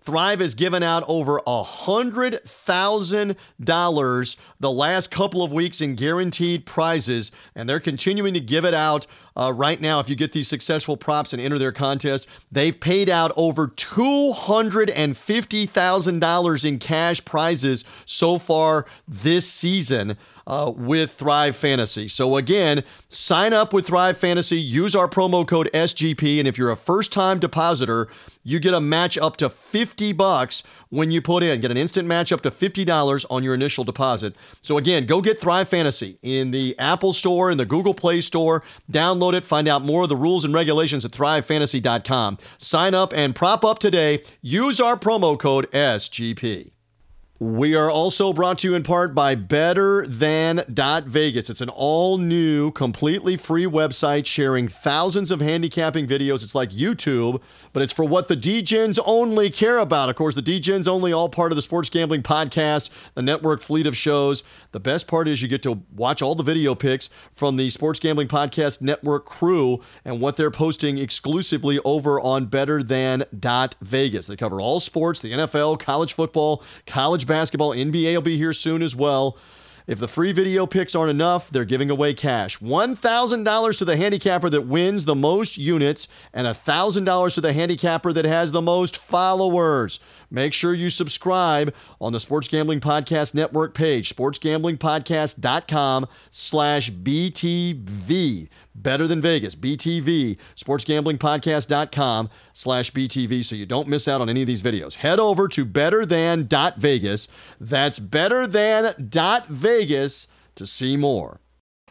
Thrive has given out over a $100,000 the last couple of weeks in guaranteed prizes, and they're continuing to give it out uh, right now. If you get these successful props and enter their contest, they've paid out over $250,000 in cash prizes so far this season uh, with Thrive Fantasy. So, again, sign up with Thrive Fantasy, use our promo code SGP, and if you're a first time depositor, you get a match up to 50 bucks when you put in. Get an instant match up to $50 on your initial deposit. So again, go get Thrive Fantasy in the Apple Store, in the Google Play Store. Download it, find out more of the rules and regulations at thrivefantasy.com. Sign up and prop up today. Use our promo code SGP. We are also brought to you in part by Better Than Vegas. It's an all new, completely free website sharing thousands of handicapping videos. It's like YouTube, but it's for what the Degens only care about. Of course, the Degens only all part of the Sports Gambling Podcast, the network fleet of shows. The best part is you get to watch all the video picks from the Sports Gambling Podcast network crew and what they're posting exclusively over on Better Than Vegas. They cover all sports, the NFL, college football, college basketball, NBA will be here soon as well. If the free video picks aren't enough, they're giving away cash. $1,000 to the handicapper that wins the most units and $1,000 to the handicapper that has the most followers. make sure you subscribe on the Sports Gambling Podcast Network page, sportsgamblingpodcast.com slash BTV. Better than Vegas, BTV, sportsgamblingpodcast.com slash BTV so you don't miss out on any of these videos. Head over to betterthan.vegas. That's betterthan.vegas to see more.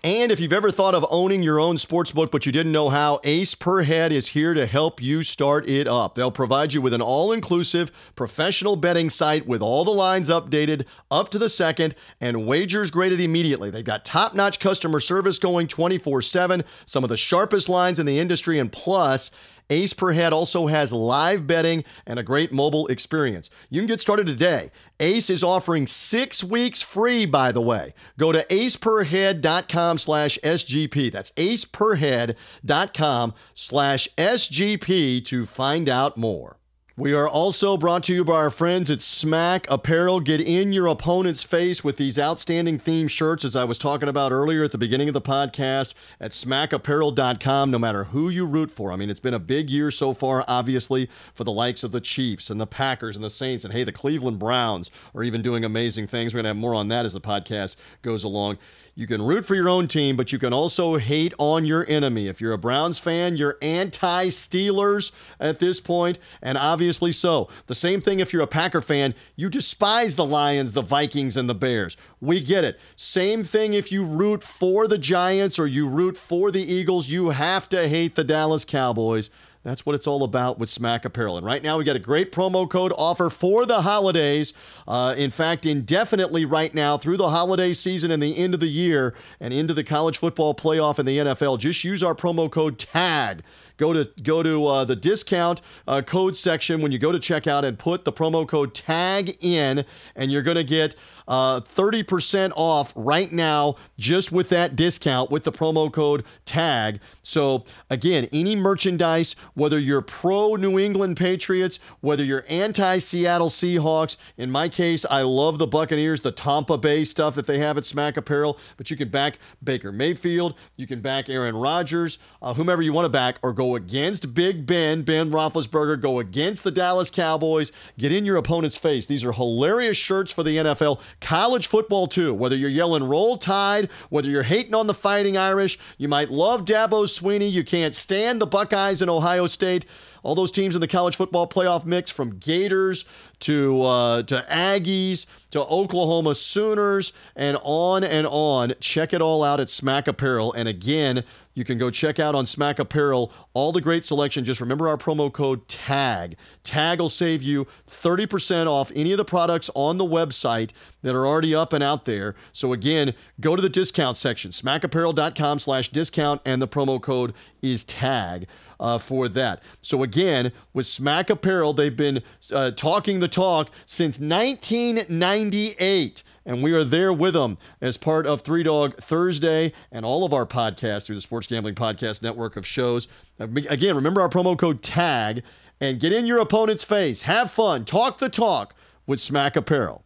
And if you've ever thought of owning your own sports book but you didn't know how, Ace Per Head is here to help you start it up. They'll provide you with an all inclusive professional betting site with all the lines updated up to the second and wagers graded immediately. They've got top notch customer service going 24 7, some of the sharpest lines in the industry, and plus, Ace Per Head also has live betting and a great mobile experience. You can get started today. Ace is offering six weeks free, by the way. Go to aceperhead.com slash SGP. That's aceperhead.com slash SGP to find out more. We are also brought to you by our friends at Smack Apparel. Get in your opponent's face with these outstanding theme shirts, as I was talking about earlier at the beginning of the podcast, at smackapparel.com, no matter who you root for. I mean, it's been a big year so far, obviously, for the likes of the Chiefs and the Packers and the Saints, and hey, the Cleveland Browns are even doing amazing things. We're going to have more on that as the podcast goes along. You can root for your own team, but you can also hate on your enemy. If you're a Browns fan, you're anti Steelers at this point, and obviously so. The same thing if you're a Packer fan, you despise the Lions, the Vikings, and the Bears. We get it. Same thing if you root for the Giants or you root for the Eagles, you have to hate the Dallas Cowboys. That's what it's all about with Smack Apparel. And right now, we got a great promo code offer for the holidays. Uh, in fact, indefinitely right now through the holiday season and the end of the year and into the college football playoff and the NFL. Just use our promo code TAG. Go to go to uh, the discount uh, code section when you go to checkout and put the promo code TAG in, and you're going to get uh, 30% off right now just with that discount with the promo code TAG. So, again, any merchandise, whether you're pro New England Patriots, whether you're anti Seattle Seahawks, in my case, I love the Buccaneers, the Tampa Bay stuff that they have at Smack Apparel, but you can back Baker Mayfield, you can back Aaron Rodgers, uh, whomever you want to back, or go against Big Ben, Ben Roethlisberger, go against the Dallas Cowboys, get in your opponent's face. These are hilarious shirts for the NFL. College football, too. Whether you're yelling roll tide, whether you're hating on the fighting Irish, you might love Dabo Swinney, you can't stand the Buckeyes in Ohio State. All those teams in the college football playoff mix from Gators to uh, to Aggies to Oklahoma Sooners and on and on. Check it all out at Smack Apparel. And again, you can go check out on Smack Apparel all the great selection. Just remember our promo code TAG. TAG will save you 30% off any of the products on the website that are already up and out there. So again, go to the discount section, smackapparel.com slash discount, and the promo code is TAG uh, for that. So again, with Smack Apparel, they've been uh, talking the talk since 1998 and we are there with them as part of Three Dog Thursday and all of our podcasts through the Sports Gambling Podcast Network of shows. Again, remember our promo code TAG and get in your opponent's face. Have fun. Talk the talk with Smack Apparel.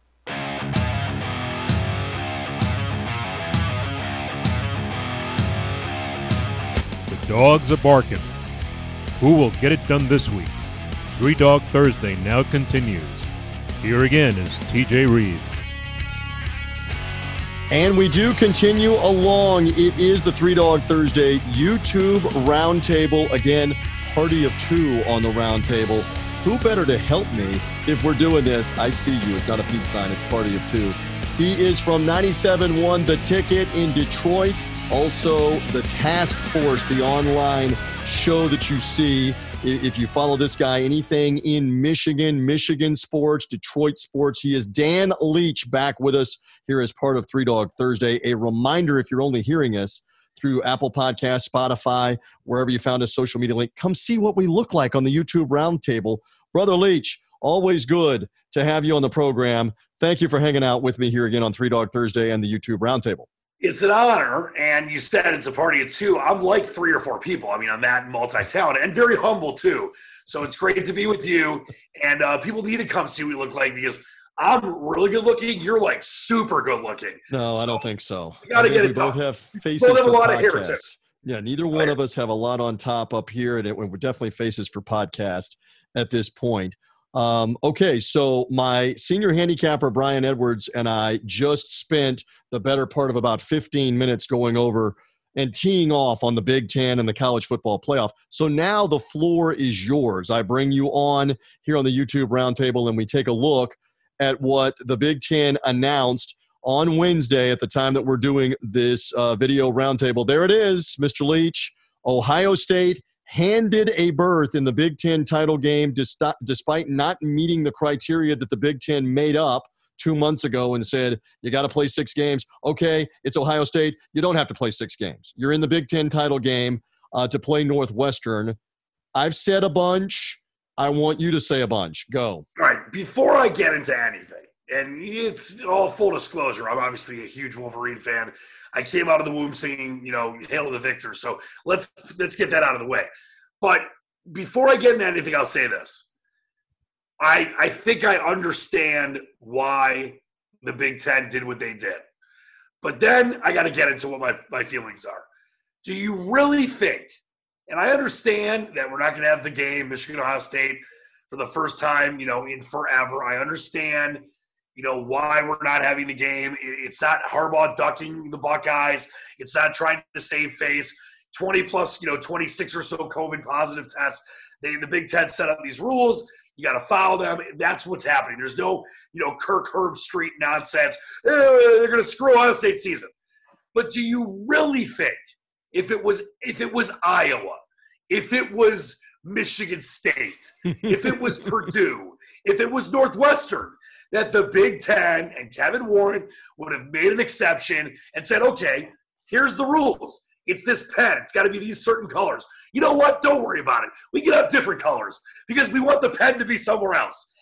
The dogs are barking. Who will get it done this week? Three Dog Thursday now continues. Here again is TJ Reeves. And we do continue along. It is the Three Dog Thursday YouTube Roundtable. Again, party of two on the roundtable. Who better to help me if we're doing this? I see you. It's not a peace sign, it's party of two. He is from 97.1 The Ticket in Detroit. Also, the Task Force, the online show that you see if you follow this guy, anything in Michigan, Michigan sports, Detroit sports. He is Dan Leach back with us here as part of Three Dog Thursday. A reminder if you're only hearing us through Apple Podcast, Spotify, wherever you found a social media link, come see what we look like on the YouTube Roundtable. Brother Leach, always good to have you on the program. Thank you for hanging out with me here again on Three Dog Thursday and the YouTube Roundtable it's an honor. And you said it's a party of two. I'm like three or four people. I mean, I'm that multi talented and very humble too. So it's great to be with you. And uh, people need to come see what we look like because I'm really good looking. You're like super good looking. No, so I don't think so. You got to get it. We both have faces. Both have a lot podcasts. of hair too. Yeah, neither one of us have a lot on top up here, and it, we're definitely faces for podcast at this point. Um, okay, so my senior handicapper Brian Edwards and I just spent the better part of about 15 minutes going over and teeing off on the Big Ten and the college football playoff. So now the floor is yours. I bring you on here on the YouTube roundtable and we take a look at what the Big Ten announced on Wednesday at the time that we're doing this uh, video roundtable. There it is, Mr. Leach. Ohio State handed a berth in the Big Ten title game despite not meeting the criteria that the Big Ten made up two months ago and said, you got to play six games. Okay, it's Ohio State. You don't have to play six games. You're in the Big Ten title game uh, to play Northwestern. I've said a bunch. I want you to say a bunch. Go. All right. Before I get into anything, and it's all full disclosure, I'm obviously a huge Wolverine fan. I came out of the womb singing, you know, "Hail the Victor." So let's let's get that out of the way. But before I get into anything, I'll say this: I I think I understand why the Big Ten did what they did, but then I got to get into what my my feelings are. Do you really think? And I understand that we're not going to have the game Michigan Ohio State for the first time, you know, in forever. I understand you know why we're not having the game. It's not Harbaugh ducking the Buckeyes. It's not trying to save face. 20 plus, you know, 26 or so COVID positive tests. They, the Big Ten set up these rules. You got to follow them. That's what's happening. There's no, you know, Kirk Herbstreit nonsense. Eh, they're going to screw Ohio State season. But do you really think if it was if it was Iowa, if it was Michigan State, if it was Purdue, if it was Northwestern, that the Big Ten and Kevin Warren would have made an exception and said, okay, here's the rules. It's this pen. It's got to be these certain colors. You know what? Don't worry about it. We can have different colors because we want the pen to be somewhere else.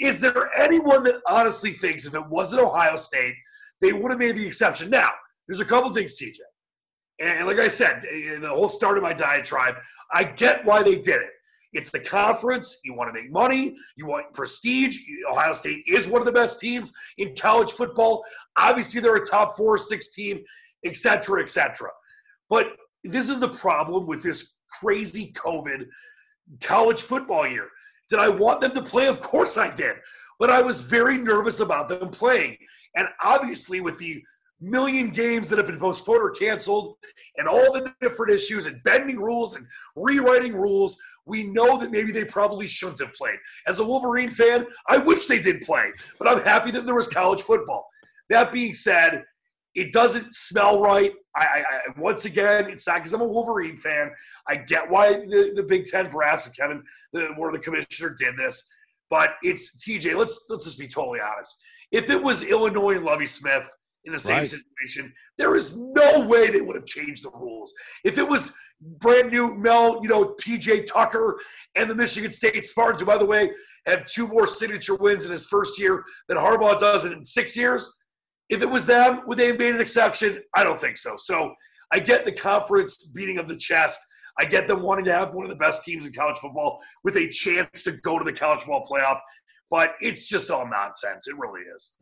Is there anyone that honestly thinks if it wasn't Ohio State, they would have made the exception? Now, there's a couple things, TJ. And like I said, the whole start of my diatribe, I get why they did it. It's the conference. You want to make money. You want prestige. Ohio State is one of the best teams in college football. Obviously, they're a top four six team, et cetera, et cetera. But this is the problem with this crazy COVID college football year. Did I want them to play? Of course I did. But I was very nervous about them playing. And obviously, with the million games that have been postponed or canceled and all the different issues and bending rules and rewriting rules, we know that maybe they probably shouldn't have played. As a Wolverine fan, I wish they did play, but I'm happy that there was college football. That being said, it doesn't smell right. I, I, I once again, it's not because I'm a Wolverine fan. I get why the, the Big Ten brass and Kevin, the, where the commissioner did this, but it's TJ. Let's let's just be totally honest. If it was Illinois and Lovie Smith in the same right. situation, there is no way they would have changed the rules. If it was brand new Mel, you know, PJ Tucker and the Michigan State Spartans, who, by the way, have two more signature wins in his first year than Harbaugh does in six years. If it was them, would they have made an exception? I don't think so. So I get the conference beating of the chest. I get them wanting to have one of the best teams in college football with a chance to go to the college football playoff, but it's just all nonsense. It really is.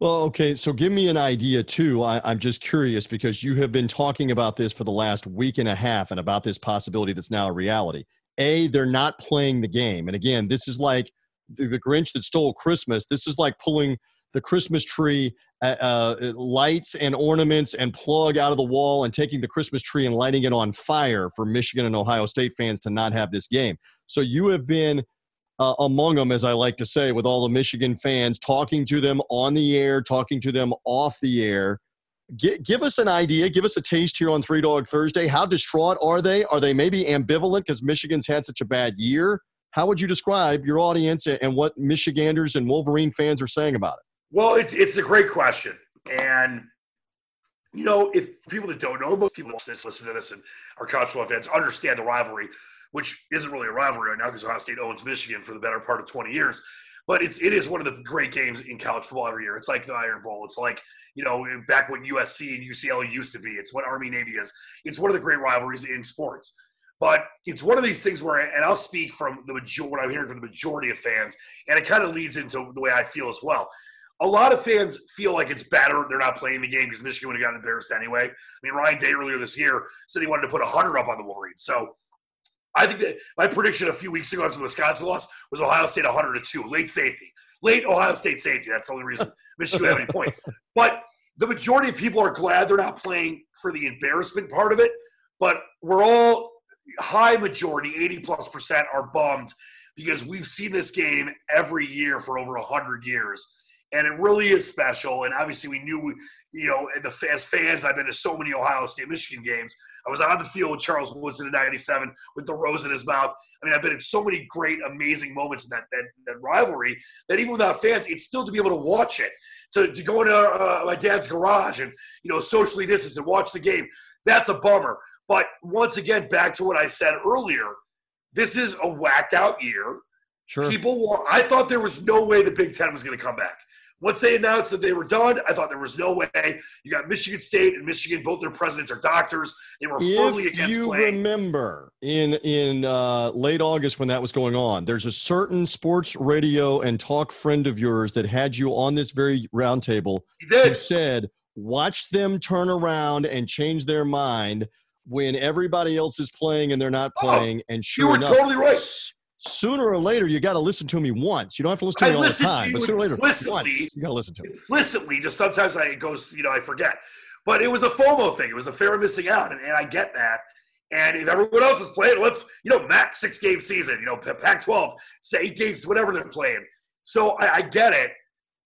Well, okay. So give me an idea too. I, am just curious because you have been talking about this for the last week and a half and about this possibility that's now a reality. A, they're not playing the game. And again, this is like the, the Grinch that stole Christmas. This is like pulling the Christmas tree uh, uh, lights and ornaments and plug out of the wall and taking the Christmas tree and lighting it on fire for Michigan and Ohio State fans to not have this game. So you have been uh, among them, as I like to say, with all the Michigan fans, talking to them on the air, talking to them off the air. G- give us an idea, give us a taste here on Three Dog Thursday. How distraught are they? Are they maybe ambivalent because Michigan's had such a bad year? How would you describe your audience and what Michiganders and Wolverine fans are saying about it? Well, it's, it's a great question. And, you know, if people that don't know, most people listen to this, and are college football fans understand the rivalry which isn't really a rivalry right now because Ohio State owns Michigan for the better part of 20 years. But it's it is one of the great games in college football every year. It's like the Iron Bowl. It's like you know back when USC and UCLA used to be. It's what Army Navy is. It's one of the great rivalries in sports. But it's one of these things where, and I'll speak from the majority, what I'm hearing from the majority of fans, and it kind of leads into the way I feel as well. A lot of fans feel like it's better they're not playing the game because Michigan would have gotten embarrassed anyway. I mean, Ryan Day earlier this year said he wanted to put a hundred up on the Wolverines. So I think that my prediction a few weeks ago after the Wisconsin loss was Ohio State 102, late safety. Late Ohio State safety. That's the only reason Michigan had any points. But the majority of people are glad they're not playing for the embarrassment part of it. But we're all high majority, 80 plus percent, are bummed because we've seen this game every year for over 100 years and it really is special. And obviously, we knew, you know, as fans, I've been to so many Ohio State Michigan games. I was on the field with Charles Woodson in '97 with the rose in his mouth. I mean, I've been in so many great, amazing moments in that that, that rivalry that even without fans, it's still to be able to watch it, to, to go into uh, my dad's garage and you know socially distance and watch the game. That's a bummer. But once again, back to what I said earlier, this is a whacked out year. Sure. People want. I thought there was no way the Big Ten was going to come back. Once they announced that they were done, I thought there was no way. You got Michigan State and Michigan; both their presidents are doctors. They were if firmly against you playing. remember in in uh, late August when that was going on, there's a certain sports radio and talk friend of yours that had you on this very roundtable. He did. Who said, "Watch them turn around and change their mind." When everybody else is playing and they're not oh, playing, oh, and sure you were enough, totally right sooner or later you got to listen to me once. You don't have to listen to I me all the time, but sooner or later, once, you got to listen to me. Implicitly, just sometimes I it goes, you know, I forget. But it was a FOMO thing. It was a fear of missing out, and, and I get that. And if everyone else is playing, let's you know, max six game season, you know, Pac-12, say eight games, whatever they're playing. So I, I get it.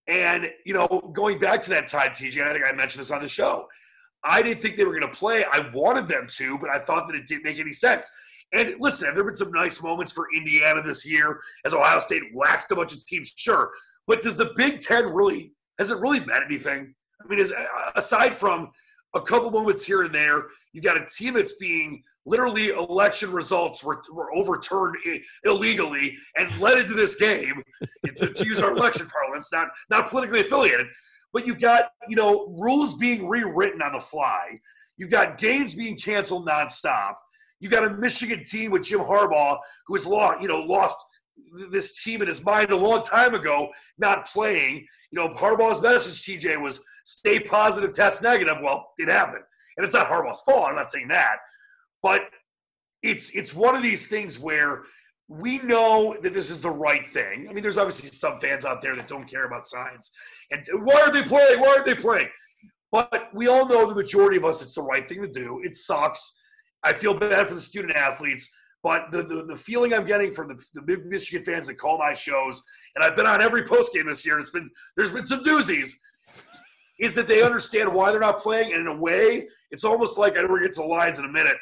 And you know, going back to that time, TJ, I think I mentioned this on the show. I didn't think they were going to play. I wanted them to, but I thought that it didn't make any sense. And listen, have there been some nice moments for Indiana this year as Ohio State waxed a bunch of teams? Sure. But does the Big Ten really, has it really meant anything? I mean, is, aside from a couple moments here and there, you've got a team that's being literally election results were, were overturned illegally and led into this game to, to use our election parlance, not, not politically affiliated. But you've got, you know, rules being rewritten on the fly. You've got games being canceled nonstop. You got a Michigan team with Jim Harbaugh who has lost, you know, lost this team in his mind a long time ago, not playing. You know, Harbaugh's message, TJ, was stay positive, test negative. Well, it happened. And it's not Harbaugh's fault. I'm not saying that. But it's it's one of these things where we know that this is the right thing. I mean, there's obviously some fans out there that don't care about science. And why are they playing? Why aren't they playing? But we all know the majority of us, it's the right thing to do. It sucks. I feel bad for the student athletes, but the, the, the feeling I'm getting from the, the big Michigan fans that call my shows, and I've been on every post game this year, and it's been there's been some doozies, is that they understand why they're not playing, and in a way, it's almost like I we're get to the Lions in a minute.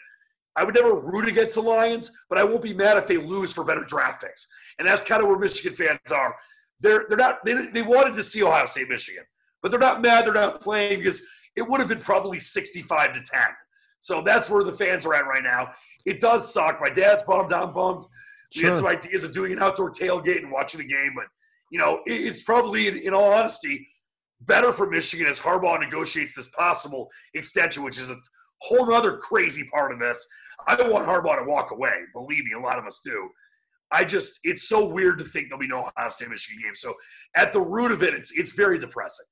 I would never root against the Lions, but I won't be mad if they lose for better draft picks. And that's kind of where Michigan fans are. They're they're not they, they wanted to see Ohio State Michigan, but they're not mad they're not playing because it would have been probably 65 to 10 so that's where the fans are at right now. It does suck. My dad's bummed. I'm bummed. We sure. had some ideas of doing an outdoor tailgate and watching the game, but you know, it's probably, in all honesty, better for Michigan as Harbaugh negotiates this possible extension, which is a whole other crazy part of this. I don't want Harbaugh to walk away. Believe me, a lot of us do. I just, it's so weird to think there'll be no Ohio State Michigan game. So at the root of it, it's it's very depressing.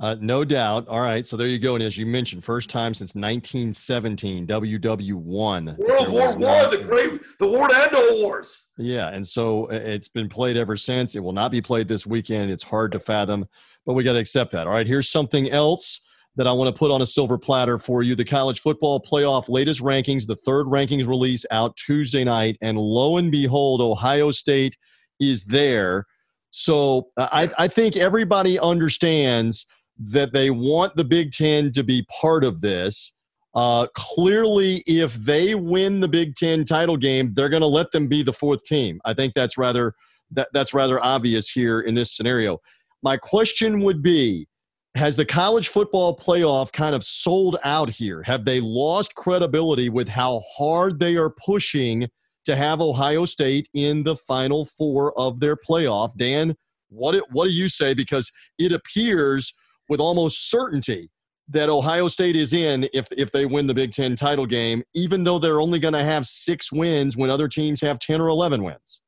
Uh, no doubt. All right. So there you go. And as you mentioned, first time since 1917, WW1. World War One, the great, the war to end all wars. Yeah. And so uh, it's been played ever since. It will not be played this weekend. It's hard to fathom, but we got to accept that. All right. Here's something else that I want to put on a silver platter for you. The college football playoff latest rankings, the third rankings release out Tuesday night. And lo and behold, Ohio State is there. So uh, I, I think everybody understands – that they want the Big Ten to be part of this. Uh, clearly, if they win the Big Ten title game, they're going to let them be the fourth team. I think that's rather that, that's rather obvious here in this scenario. My question would be: Has the college football playoff kind of sold out here? Have they lost credibility with how hard they are pushing to have Ohio State in the final four of their playoff? Dan, what what do you say? Because it appears with almost certainty that Ohio State is in if if they win the Big Ten title game, even though they're only going to have six wins when other teams have ten or eleven wins.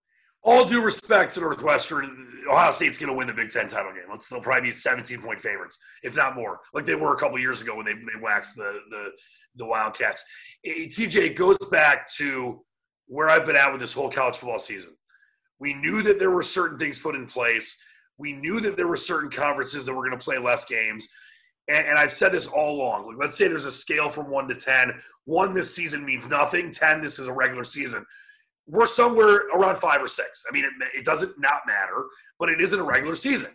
All due respect to Northwestern, Ohio State's going to win the Big Ten title game. Let's, they'll probably be 17 point favorites, if not more, like they were a couple years ago when they, they waxed the, the, the Wildcats. TJ goes back to where I've been at with this whole college football season. We knew that there were certain things put in place. We knew that there were certain conferences that were going to play less games. And, and, I've said this all along. Like, let's say there's a scale from one to 10. One this season means nothing, 10, this is a regular season. We're somewhere around five or six. I mean, it, it doesn't not matter, but it isn't a regular season.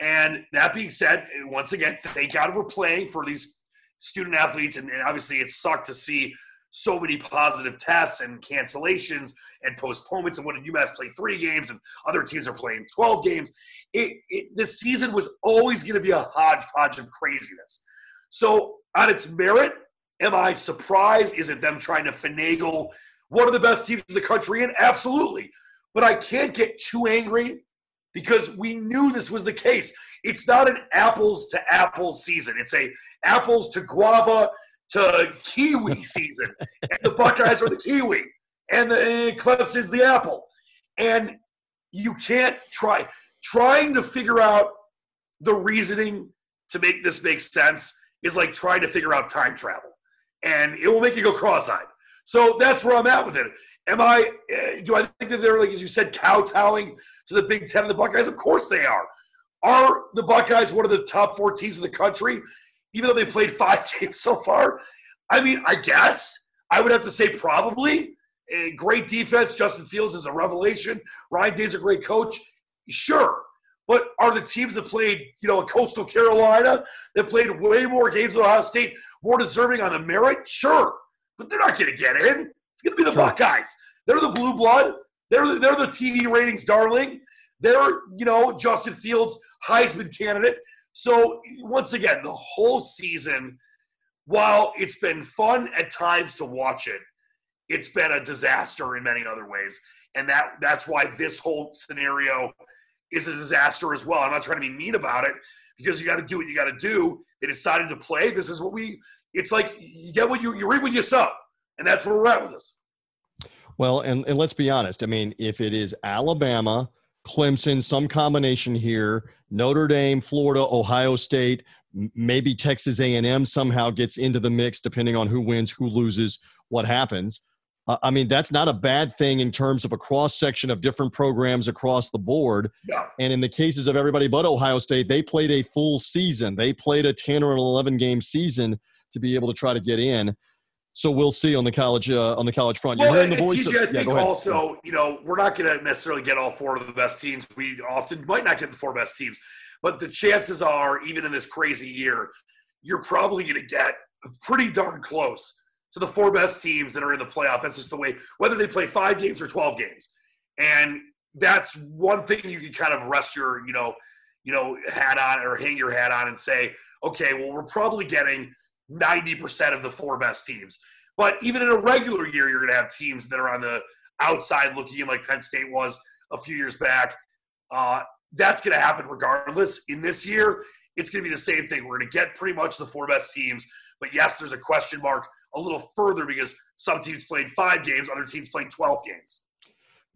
And that being said, once again, thank God we're playing for these student athletes. And, and obviously, it sucked to see so many positive tests and cancellations and postponements. And did UMass play three games and other teams are playing 12 games? It, it, this season was always going to be a hodgepodge of craziness. So, on its merit, am I surprised? Is it them trying to finagle one of the best teams in the country? And absolutely. But I can't get too angry because we knew this was the case. It's not an apples to apples season. It's a apples to guava to kiwi season, and the Buckeyes are the kiwi, and the and Clemson's the apple, and you can't try trying to figure out the reasoning to make this make sense is like trying to figure out time travel, and it will make you go cross-eyed. So that's where I'm at with it. Am I? Uh, do I think that they're like as you said, kowtowing to the Big Ten and the Buckeyes? Of course they are. Are the Buckeyes one of the top four teams in the country? Even though they played five games so far. I mean, I guess I would have to say probably. A great defense. Justin Fields is a revelation. Ryan Day's a great coach. Sure. But are the teams that played, you know, Coastal Carolina, that played way more games at Ohio State, more deserving on the merit? Sure. But they're not going to get in. It's going to be the. Buckeyes. They're the blue blood. They're the, they're the TV ratings darling. They're, you know, Justin Fields, Heisman candidate. So once again, the whole season, while it's been fun at times to watch it, it's been a disaster in many other ways. And that that's why this whole scenario is a disaster as well. I'm not trying to be mean about it because you got to do what you got to do. They decided to play. This is what we. It's like you get what you you read what you sow, and that's where we're at with this. Well, and and let's be honest. I mean, if it is Alabama, Clemson, some combination here, Notre Dame, Florida, Ohio State, maybe Texas A&M somehow gets into the mix depending on who wins, who loses, what happens. Uh, I mean, that's not a bad thing in terms of a cross section of different programs across the board. Yeah. And in the cases of everybody but Ohio State, they played a full season. They played a 10 or an 11 game season to be able to try to get in. So we'll see on the college uh, on the college front. You're well, hearing the voice. TJ, of, I think yeah, also, you know, we're not going to necessarily get all four of the best teams. We often might not get the four best teams, but the chances are, even in this crazy year, you're probably going to get pretty darn close to the four best teams that are in the playoff. That's just the way, whether they play five games or twelve games, and that's one thing you can kind of rest your, you know, you know, hat on or hang your hat on and say, okay, well, we're probably getting 90% of the four best teams. But even in a regular year, you're going to have teams that are on the outside looking in, like Penn State was a few years back. Uh, that's going to happen regardless. In this year, it's going to be the same thing. We're going to get pretty much the four best teams. But yes, there's a question mark a little further because some teams played five games, other teams played 12 games.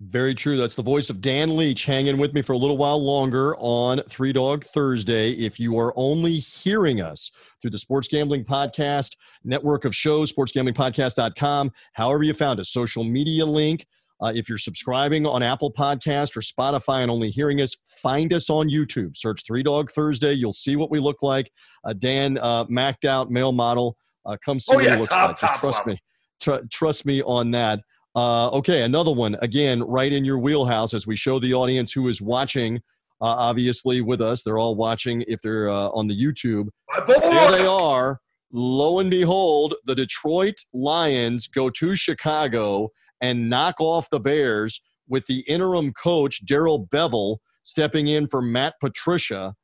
Very true. That's the voice of Dan Leach hanging with me for a little while longer on Three Dog Thursday. If you are only hearing us through the Sports Gambling Podcast network of shows, sportsgamblingpodcast.com, however you found us, social media link. Uh, if you're subscribing on Apple Podcast or Spotify and only hearing us, find us on YouTube. Search Three Dog Thursday. You'll see what we look like. Uh, Dan, uh, macked out male model. Uh, come see oh, what yeah, looks top, like. Top trust me. Tr- trust me on that. Uh, okay, another one. Again, right in your wheelhouse as we show the audience who is watching, uh, obviously with us. They're all watching if they're uh, on the YouTube. There they are. Lo and behold, the Detroit Lions go to Chicago and knock off the Bears with the interim coach, Darrell Bevell, stepping in for Matt Patricia.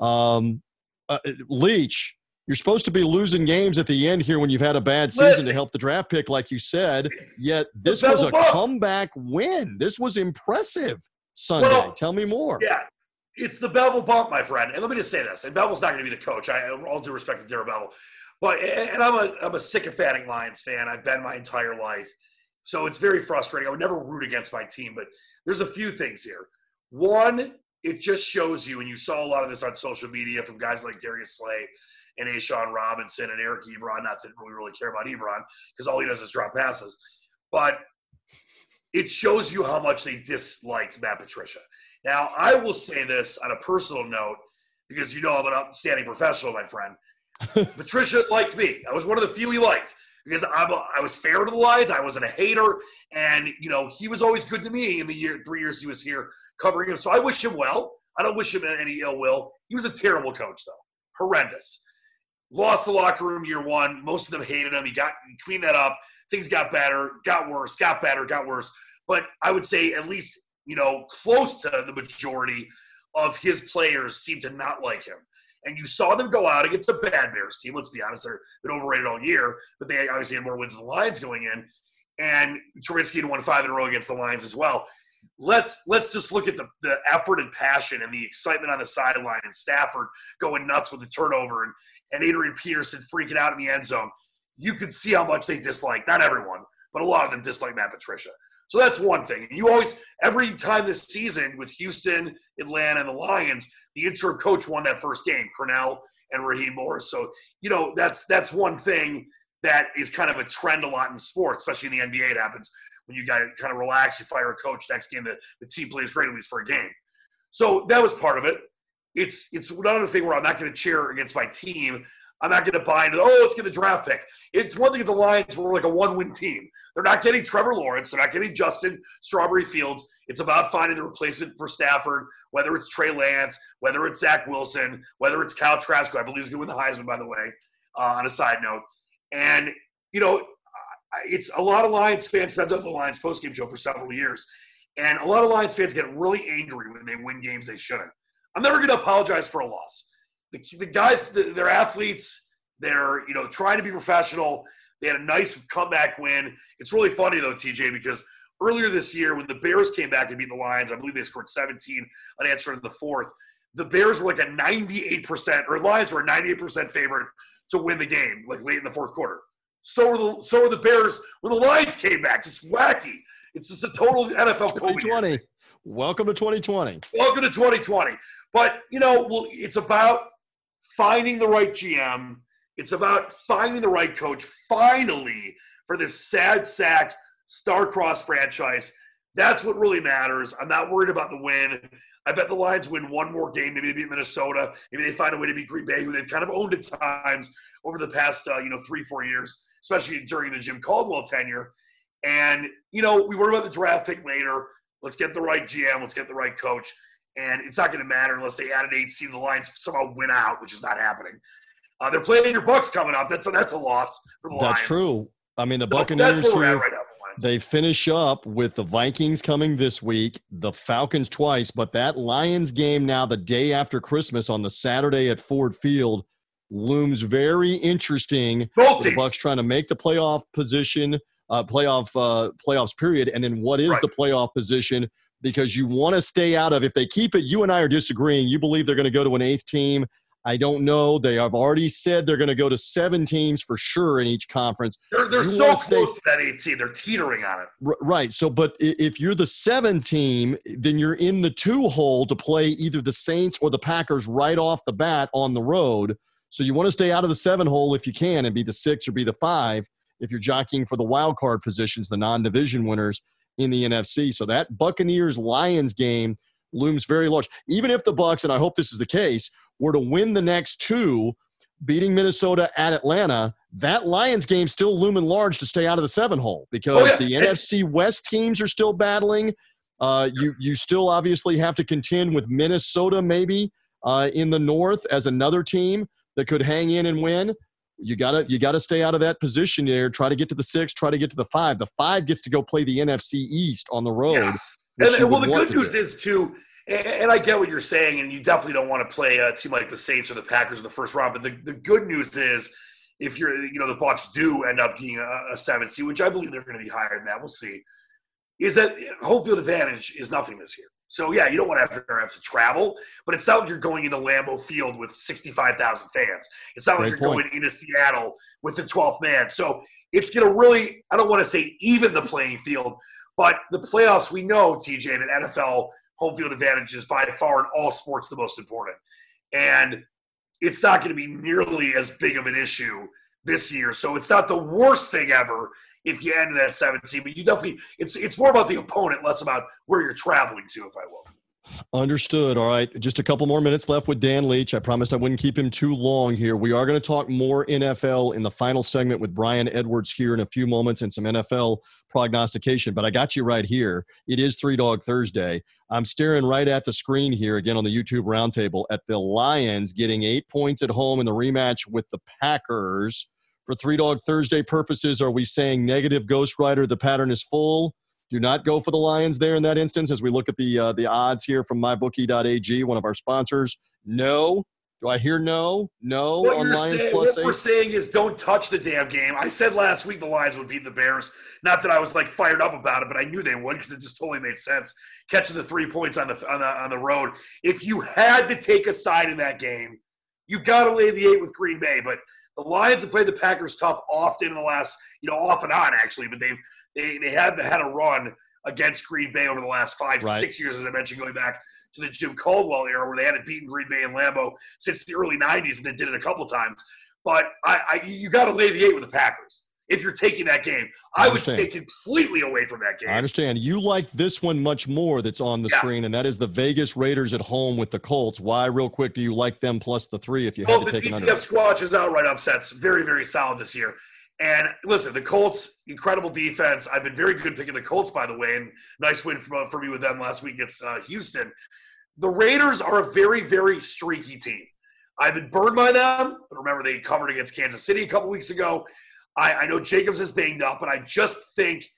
Um, uh, Leach, you're supposed to be losing games at the end here when you've had a bad season Listen, to help the draft pick, like you said. Yet this was a comeback win. This was impressive Sunday. Well, Tell me more. Yeah, it's the Bevell bump, my friend. And let me just say this: and Bevell's not going to be the coach. I all due respect to Darrell Bevell, but and I'm a I'm a sycophantic Lions fan. I've been my entire life, so it's very frustrating. I would never root against my team, but there's a few things here. One, it just shows you, and you saw a lot of this on social media from guys like Darius Slay and A'Shawn Robinson and Eric Ebron. Not that we really care about Ebron because all he does is drop passes. But it shows you how much they disliked Matt Patricia. Now, I will say this on a personal note because you know I'm an upstanding professional, my friend. Patricia liked me. I was one of the few he liked because I'm a, I was fair to the Lions. I wasn't a hater, and you know he was always good to me in the year three years he was here covering him. So I wish him well. I don't wish him any ill will. He was a terrible coach though, horrendous. Lost the locker room year one. Most of them hated him. He got he cleaned that up. Things got better, got worse, got better, got worse. But I would say at least you know close to the majority of his players seem to not like him and you saw them go out against the bad Bears team. Let's be honest, they've been overrated all year, but they obviously had more wins than the Lions going in. And Trubisky had won five in a row against the Lions as well. Let's let's just look at the, the effort and passion and the excitement on the sideline and Stafford going nuts with the turnover and, and Adrian Peterson freaking out in the end zone. You could see how much they dislike, not everyone, but a lot of them dislike Matt Patricia. So that's one thing. You always, every time this season with Houston, Atlanta, and the Lions, the interim coach won that first game, Crennel and Raheem Morris. So, you know, that's that's one thing that is kind of a trend a lot in sports, especially in the NBA. It happens when you got kind of relax, you fire a coach, next game the, the team plays great at least for a game. So that was part of it. It's it's another thing where I'm not going to cheer against my team. I'm not going to buy into, oh, let's get the draft pick. It's one thing if the Lions were like a one win team. They're not getting Trevor Lawrence. They're not getting Justin Strawberry Fields. It's about finding the replacement for Stafford, whether it's Trey Lance, whether it's Zach Wilson, whether it's Kyle Trask, who I believe is going to win the Heisman, by the way, uh, on a side note. And, you know, it's a lot of Lions fans, I've done the Lions postgame show for several years, and a lot of Lions fans get really angry when they win games they shouldn't. I'm never going to apologize for a loss the, the guys, the, they're athletes. They're you know trying to be professional. They had a nice comeback win. It's really funny though, TJ, because earlier this year when the Bears came back and beat the Lions, I believe they scored 17 unanswered in the fourth. The Bears were like a 98%, or Lions were a 98% favorite to win the game, like late in the fourth quarter. So were the so were the Bears when the Lions came back. Just wacky. It's just a total NFL COVID 2020. Welcome to 2020. Welcome to 2020. But you know, well, it's about finding the right GM. It's about finding the right coach finally for this sad sack star-crossed franchise. That's what really matters. I'm not worried about the win. I bet the Lions win one more game. Maybe they beat Minnesota. Maybe they find a way to beat Green Bay, who they've kind of owned at times over the past, uh, you know, three, four years, especially during the Jim Caldwell tenure. And, you know, we worry about the draft pick later. Let's get the right GM. Let's get the right coach and it's not going to matter unless they add an eight seed. The Lions somehow win out, which is not happening. Uh, they're playing your Bucks coming up. That's a, that's a loss for the Lions. That's true. I mean, the Buccaneers that's where here, right now, the they finish up with the Vikings coming this week, the Falcons twice, but that Lions game now, the day after Christmas on the Saturday at Ford Field, looms very interesting. Both the Bucks trying to make the playoff position, uh, playoff uh, playoffs period, and then what is right. the playoff position? Because you want to stay out of if they keep it you and i are disagreeing. You believe they're going to go to an eighth team. I don't know. They have already said they're going to go to seven teams for sure in each conference. They're, they're so close stay, to that eight team. They're teetering on it. Right. So but if you're the seven team then you're in the two hole to play either the saints or the packers right off the bat on the road. So you want to stay out of the seven hole if you can and be the six or be the five if you're jockeying for the wild card positions the non-division winners in the NFC. So that Buccaneers Lions game looms very large. Even if the Bucks, and I hope this is the case, were to win the next two, beating Minnesota at Atlanta, that Lions game still looming large to stay out of the seven hole because oh, yeah. the NFC West teams are still battling. Uh, you you still obviously have to contend with Minnesota maybe uh, in the North as another team that could hang in and win you gotta you gotta stay out of that position there. Try to get to the six. Try to get to the five. The five gets to go play the NFC East on the road. Yes. And, well, the good news do. is too, and I get what you're saying, and you definitely don't want to play a team like the Saints or the Packers in the first round. But the, the good news is, if you're you know the Bucks do end up being a, a seven seed, which I believe they're going to be higher than that. We'll see. Is that home field advantage is nothing this year. So yeah, you don't want to have to, have to travel, but it's not like you're going into Lambeau Field with 65,000 fans. It's not Great like you're point. going into Seattle with the 12th man. So it's going to really, I don't want to say even the playing field, but the playoffs, we know, TJ, that NFL home field advantage is by far in all sports the most important. And it's not going to be nearly as big of an issue this year. So it's not the worst thing ever if you end that 17, but you definitely it's it's more about the opponent, less about where you're traveling to, if I will. Understood. All right. Just a couple more minutes left with Dan Leach. I promised I wouldn't keep him too long here. We are going to talk more NFL in the final segment with Brian Edwards here in a few moments and some NFL prognostication. But I got you right here. It is Three Dog Thursday. I'm staring right at the screen here again on the YouTube roundtable at the Lions getting eight points at home in the rematch with the Packers. For Three Dog Thursday purposes, are we saying negative Ghost Rider? The pattern is full do not go for the Lions there in that instance. As we look at the uh, the odds here from mybookie.ag, one of our sponsors. No. Do I hear no? No what on Lions saying, plus What eight? we're saying is don't touch the damn game. I said last week the Lions would beat the Bears. Not that I was like fired up about it, but I knew they would because it just totally made sense. Catching the three points on the on the on the road. If you had to take a side in that game, you've got to lay the eight with Green Bay. But the Lions have played the Packers tough often in the last, you know, off and on actually, but they've they they have had a run against Green Bay over the last five right. six years, as I mentioned, going back to the Jim Caldwell era where they hadn't beaten Green Bay and Lambeau since the early '90s, and they did it a couple times. But I, I you got to lay the eight with the Packers if you're taking that game. I, I would stay completely away from that game. I understand. You like this one much more that's on the yes. screen, and that is the Vegas Raiders at home with the Colts. Why, real quick, do you like them plus the three if you well, had to take under? The DTF Squatch is outright upsets. Very, very solid this year. And listen, the Colts, incredible defense. I've been very good picking the Colts, by the way, and nice win for, for me with them last week against uh, Houston. The Raiders are a very, very streaky team. I've been burned by them, but remember they covered against Kansas City a couple weeks ago. I, I know Jacobs is banged up, but I just think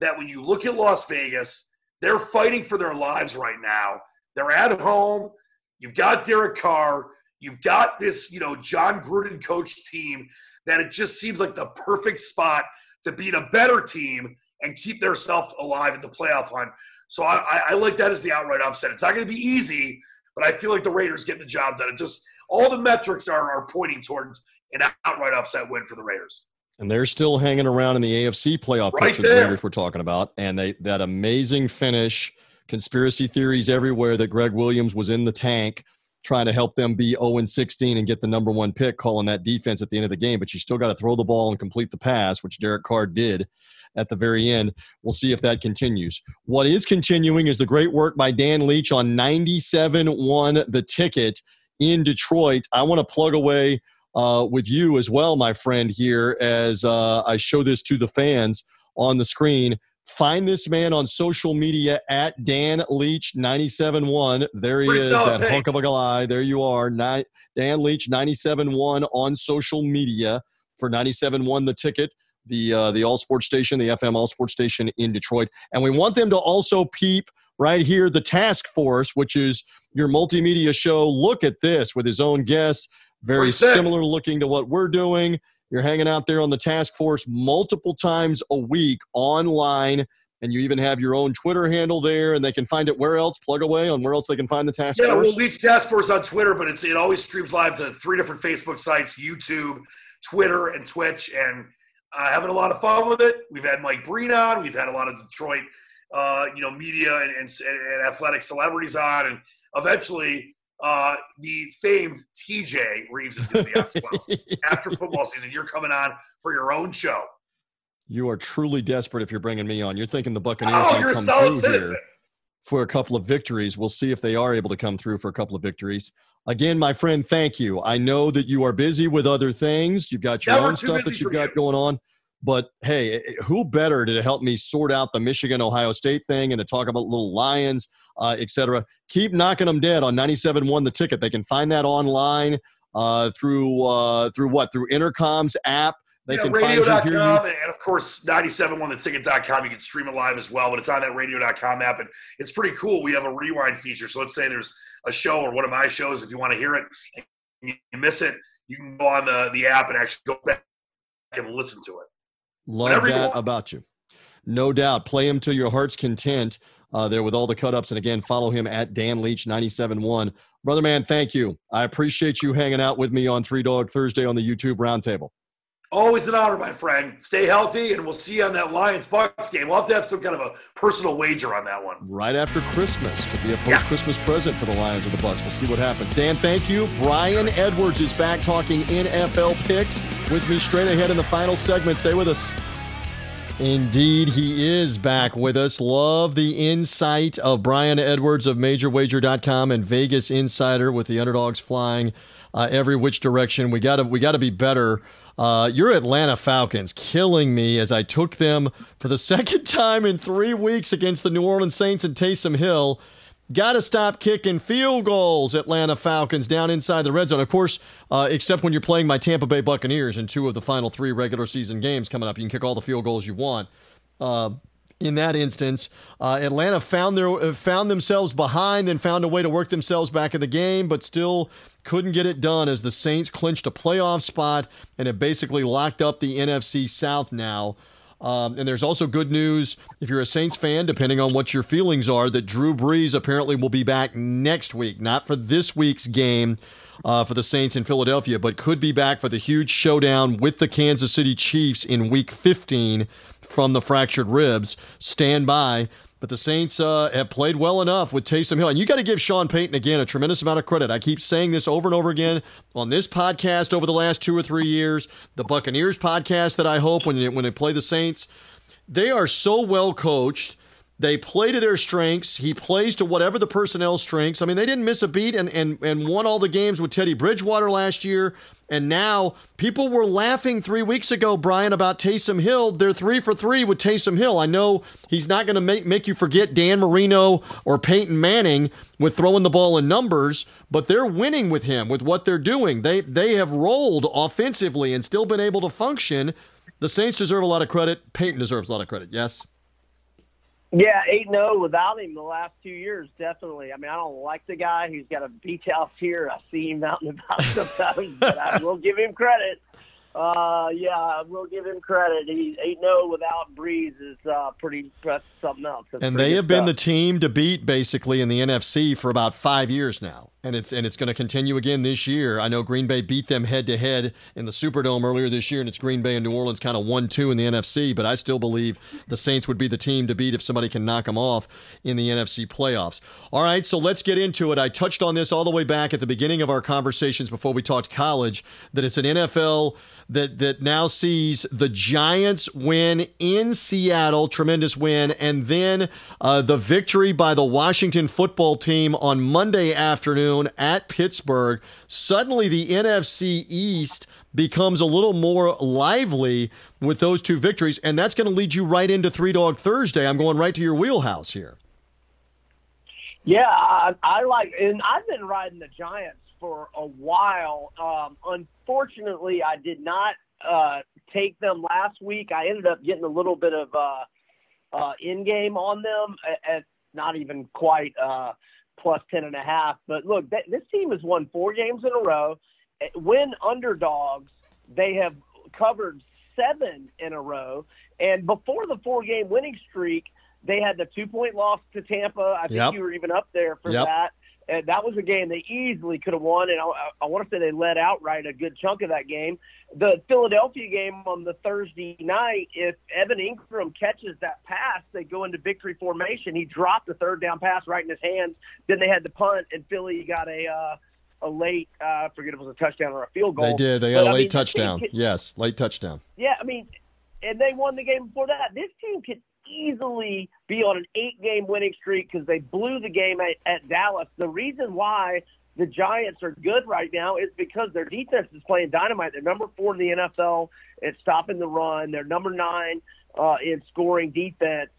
that when you look at Las Vegas, they're fighting for their lives right now. They're at home. You've got Derek Carr. You've got this, you know, Jon Gruden coach team that it just seems like the perfect spot to beat a better team and keep themselves alive in the playoff hunt. So I, I, like that as the outright upset. It's not going to be easy, but I feel like the Raiders get the job done. It just all the metrics are, are pointing towards an outright upset win for the Raiders. And they're still hanging around in the AFC playoff right picture. The Raiders we're talking about, and they that amazing finish. Conspiracy theories everywhere that Gregg Williams was in the tank trying to help them be 0 16 and get the number one pick, calling that defense at the end of the game. But you still got to throw the ball and complete the pass, which Derek Carr did at the very end. We'll see if that continues. What is continuing is the great work by Dan Leach on 97 1 the ticket in Detroit. I want to plug away uh, with you as well, my friend, here as uh, I show this to the fans on the screen. Find this man on social media at Dan Leach 97.1. There he Pretty is, that hunk of a guy. There you are. Dan Leach 97.1 on social media for 97.1 the ticket, the uh, the all sports station, the FM all sports station in Detroit. And we want them to also peep right here the task force, which is your multimedia show. Look at this with his own guests. Very similar looking to what we're doing. You're hanging out there on the task force multiple times a week online, and you even have your own Twitter handle there, and they can find it where else? Plug away on where else they can find the task yeah, force. Yeah, we'll leave task force on Twitter, but it's it always streams live to three different Facebook sites: YouTube, Twitter, and Twitch, and uh, having a lot of fun with it. We've had Mike Breen on. We've had a lot of Detroit, uh, you know, media and, and, and athletic celebrities on, and eventually uh, the famed TJ Reeves is going to be on as well. After football season, you're coming on for your own show. You are truly desperate if you're bringing me on. You're thinking the Buccaneers oh, you're come a solid citizen. for a couple of victories. We'll see if they are able to come through for a couple of victories. Again, my friend, thank you. I know that you are busy with other things. You've got your Never own stuff that you've got you. going on. But hey, eh, eh, who better to help me sort out the Michigan Ohio State thing and to talk about little Lions, uh, et cetera? Keep knocking them dead on 97.1 The Ticket. They can find that online uh, through uh, through what? Through Entercom's app. They yeah, can radio.com, find you, and of course 97.1theticket.com. You can stream it live as well, but it's on that radio.com app, and it's pretty cool. We have a rewind feature. So let's say there's a show or one of my shows, if you want to hear it and you miss it, you can go on the, the app and actually go back and listen to it. Love that about you. No doubt. Play him to your heart's content uh, there with all the cut ups. And again, follow him at Dan Leach 97.1. Brother man, thank you. I appreciate you hanging out with me on Three Dog Thursday on the YouTube Roundtable. Always an honor, my friend. Stay healthy, and we'll see you on that Lions Bucks game. We'll have to have some kind of a personal wager on that one. Right after Christmas could be a post-Christmas yes. present for the Lions or the Bucks. We'll see what happens. Dan, thank you. Brian Edwards is back talking NFL picks with me straight ahead in the final segment. Stay with us. Indeed, he is back with us. Love the insight of Brian Edwards of MajorWager.com and Vegas Insider with the underdogs flying uh, every which direction. We gotta we gotta be better uh, your Atlanta Falcons killing me as I took them for the second time in three weeks against the New Orleans Saints and Taysom Hill. Got to stop kicking field goals, Atlanta Falcons, down inside the red zone. Of course, uh, except when you're playing my Tampa Bay Buccaneers in two of the final three regular season games coming up. You can kick all the field goals you want. Uh, in that instance, uh, Atlanta found their uh, found themselves behind and found a way to work themselves back in the game, but still couldn't get it done as the Saints clinched a playoff spot and have basically locked up the NFC South now. Um, and there's also good news if you're a Saints fan, depending on what your feelings are, that Drew Brees apparently will be back next week, not for this week's game. Uh, for the Saints in Philadelphia, but could be back for the huge showdown with the Kansas City Chiefs in Week 15 from the fractured ribs. Stand by. But the Saints uh, have played well enough with Taysom Hill. And you got to give Sean Payton, again, a tremendous amount of credit. I keep saying this over and over again on this podcast over the last two or three years, the Buccaneers podcast that I hope when they, when they play the Saints. They are so well coached they play to their strengths. He plays to whatever the personnel strengths. I mean, they didn't miss a beat and, and, and won all the games with Teddy Bridgewater last year. And now people were laughing three weeks ago, Brian, about Taysom Hill. They're three for three with Taysom Hill. I know he's not going to make, make you forget Dan Marino or Peyton Manning with throwing the ball in numbers, but they're winning with him with what they're doing. They they have rolled offensively and still been able to function. The Saints deserve a lot of credit. Payton deserves a lot of credit. Yes. Yeah, eight zero oh without him the last two years, definitely. I mean, I don't like the guy He's got a beach house here. I see him out and about sometimes, but I will give him credit. Uh, yeah, we'll give him credit. He's no without Brees is uh, pretty that's something else. That's and they have been the team to beat basically in the NFC for about five years now, and it's and it's going to continue again this year. I know Green Bay beat them head to head in the Superdome earlier this year, and it's Green Bay and New Orleans kind of one two in the NFC. But I still believe the Saints would be the team to beat if somebody can knock them off in the NFC playoffs. All right, so let's get into it. I touched on this all the way back at the beginning of our conversations before we talked college that it's an NFL that that now sees the Giants win in Seattle, tremendous win, and then uh, the victory by the Washington football team on Monday afternoon at Pittsburgh. Suddenly, the NFC East becomes a little more lively with those two victories, and that's going to lead you right into Three Dog Thursday. I'm going right to your wheelhouse here. Yeah, I, I like, and I've been riding the Giants for a while. Um, unfortunately, I did not uh, take them last week. I ended up getting a little bit of uh, uh, in game on them at, at not even quite uh, plus ten and a half. But look, th- this team has won four games in a row. When underdogs, they have covered seven in a row. And before the four game winning streak, they had the two point loss to Tampa. I think yep. you were even up there for yep. that. And that was a game they easily could have won, and I, I want to say they led outright a good chunk of that game. The Philadelphia game on the Thursday night, if Evan Engram catches that pass, they go into victory formation. He dropped a third down pass right in his hands. Then they had the punt, and Philly got a uh, a late, uh, I forget if it was a touchdown or a field goal. They did. They got but, a late I mean, touchdown. Could, yes, late touchdown. Yeah, I mean, and they won the game before that. This team could easily be on an eight game winning streak because they blew the game at, at Dallas. The reason why the Giants are good right now is because their defense is playing dynamite. They're number four in the NFL at stopping the run. They're number nine uh, in scoring defense.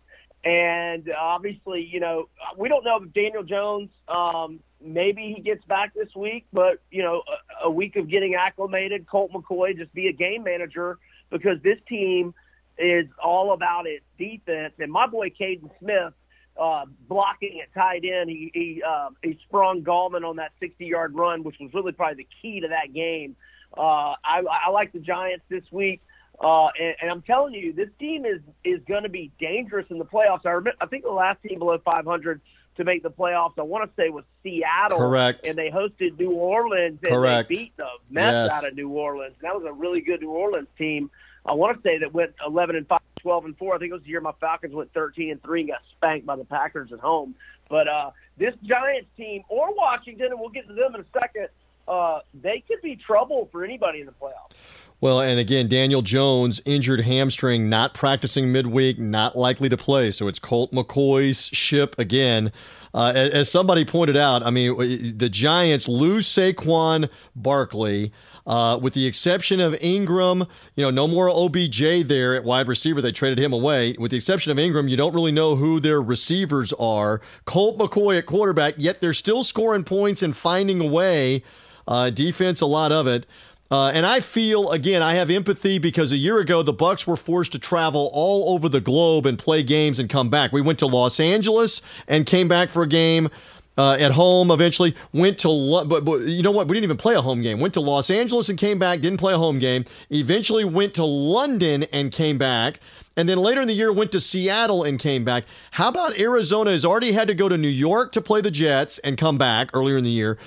And obviously, you know, we don't know if Daniel Jones, um, maybe he gets back this week, but, you know, a, a week of getting acclimated, Colt McCoy just be a game manager because this team – is all about its defense. And my boy Kaden Smith, uh, blocking at tight end, he he, uh, he sprung Gallman on that 60-yard run, which was really probably the key to that game. Uh, I, I like the Giants this week. Uh, and, and I'm telling you, this team is is going to be dangerous in the playoffs. I, remember, I think the last team below 500 to make the playoffs. I want to say was Seattle. Correct. And they hosted New Orleans and Correct. they beat the mess Yes. out of New Orleans. That was a really good New Orleans team. I want to say that went 11 and 5, 12 and 4. I think it was the year my Falcons went 13 and 3 and got spanked by the Packers at home. But uh, this Giants team or Washington, and we'll get to them in a second, uh, they could be trouble for anybody in the playoffs. Well, and again, Daniel Jones injured hamstring, not practicing midweek, not likely to play. So it's Colt McCoy's ship again. Uh, as, somebody pointed out, I mean, the Giants lose Saquon Barkley. Uh, with the exception of Engram, you know, no more OBJ there at wide receiver. They traded him away. With the exception of Engram, you don't really know who their receivers are. Colt McCoy at quarterback, yet they're still scoring points and finding a way. Uh, defense, a lot of it. Uh, and I feel again, I have empathy because a year ago the Bucks were forced to travel all over the globe and play games and come back. We went to Los Angeles and came back for a game. Uh, at home, eventually went to, Lo- but, but you know what? We didn't even play a home game. Went to Los Angeles and came back. Didn't play a home game. Eventually went to London and came back. And then later in the year went to Seattle and came back. How about Arizona has already had to go to New York to play the Jets and come back earlier in the year.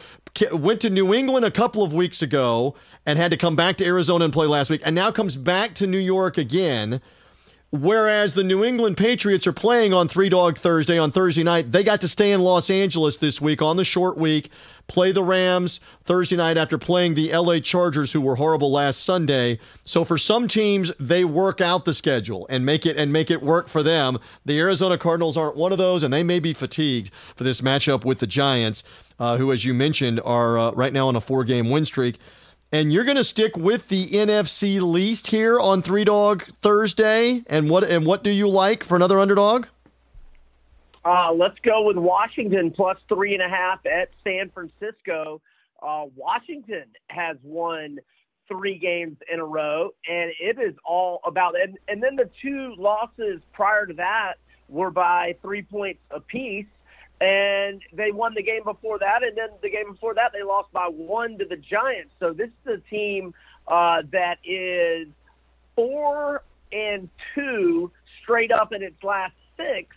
Went to New England a couple of weeks ago and had to come back to Arizona and play last week, and now comes back to New York again. Whereas the New England Patriots are playing on Three Dog Thursday on Thursday night, they got to stay in Los Angeles this week on the short week, play the Rams Thursday night after playing the LA Chargers, who were horrible last Sunday. So for some teams, they work out the schedule and make it and make it work for them. The Arizona Cardinals aren't one of those, and they may be fatigued for this matchup with the Giants, uh, who, as you mentioned, are uh, right now on a four-game win streak. And you're going to stick with the NFC least here on Three Dog Thursday. And what and what do you like for another underdog? Uh, let's go with Washington plus three and a half at San Francisco. Uh, Washington has won three games in a row, and it is all about. And, and then the two losses prior to that were by three points apiece, and they won the game before that, and then the game before that they lost by one to the Giants. So this is a team uh, that is four and two straight up in its last six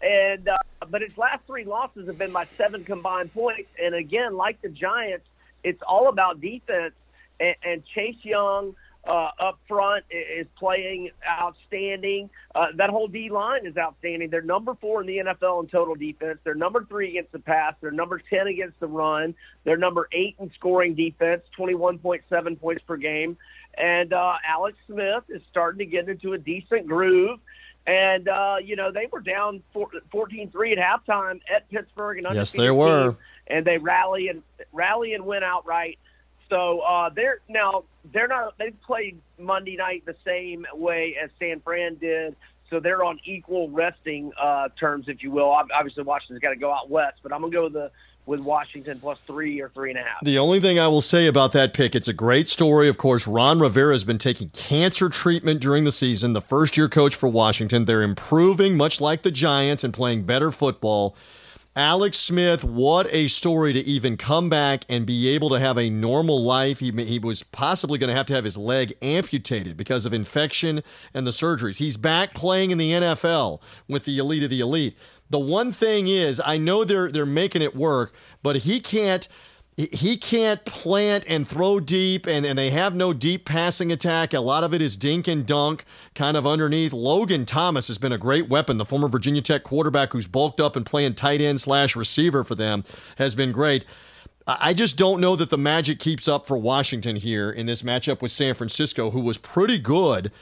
and uh, but its last three losses have been by seven combined points. And again, like the Giants, it's all about defense. And, and Chase Young uh, up front is playing outstanding. Uh, that whole D line is outstanding. They're number four in the NFL in total defense. They're number three against the pass. They're number ten against the run. They're number eight in scoring defense, twenty-one point seven points per game. And uh, Alex Smith is starting to get into a decent groove. And, uh, you know, they were down 14 3 at halftime at Pittsburgh. And Yes, they were. team, and they rally and rally and win outright. So uh, they're now they're not they played Monday night the same way as San Fran did. So they're on equal resting uh, terms, if you will. Obviously, Washington's got to go out west, but I'm gonna go with the with Washington plus three or three and a half. The only thing I will say about that pick, it's a great story. Of course, Ron Rivera has been taking cancer treatment during the season, the first year coach for Washington. They're improving, much like the Giants, and playing better football. Alex Smith, what a story to even come back and be able to have a normal life. He, he was possibly going to have to have his leg amputated because of infection and the surgeries. He's back playing in the NFL with the elite of the elite. The one thing is, I know they're they're making it work, but he can't he- can't plant and throw deep, and, and they have no deep passing attack. A lot of it is dink and dunk kind of underneath. Logan Thomas has been a great weapon. The former Virginia Tech quarterback who's bulked up and playing tight end slash receiver for them has been great. I just don't know that the magic keeps up for Washington here in this matchup with San Francisco, who was pretty good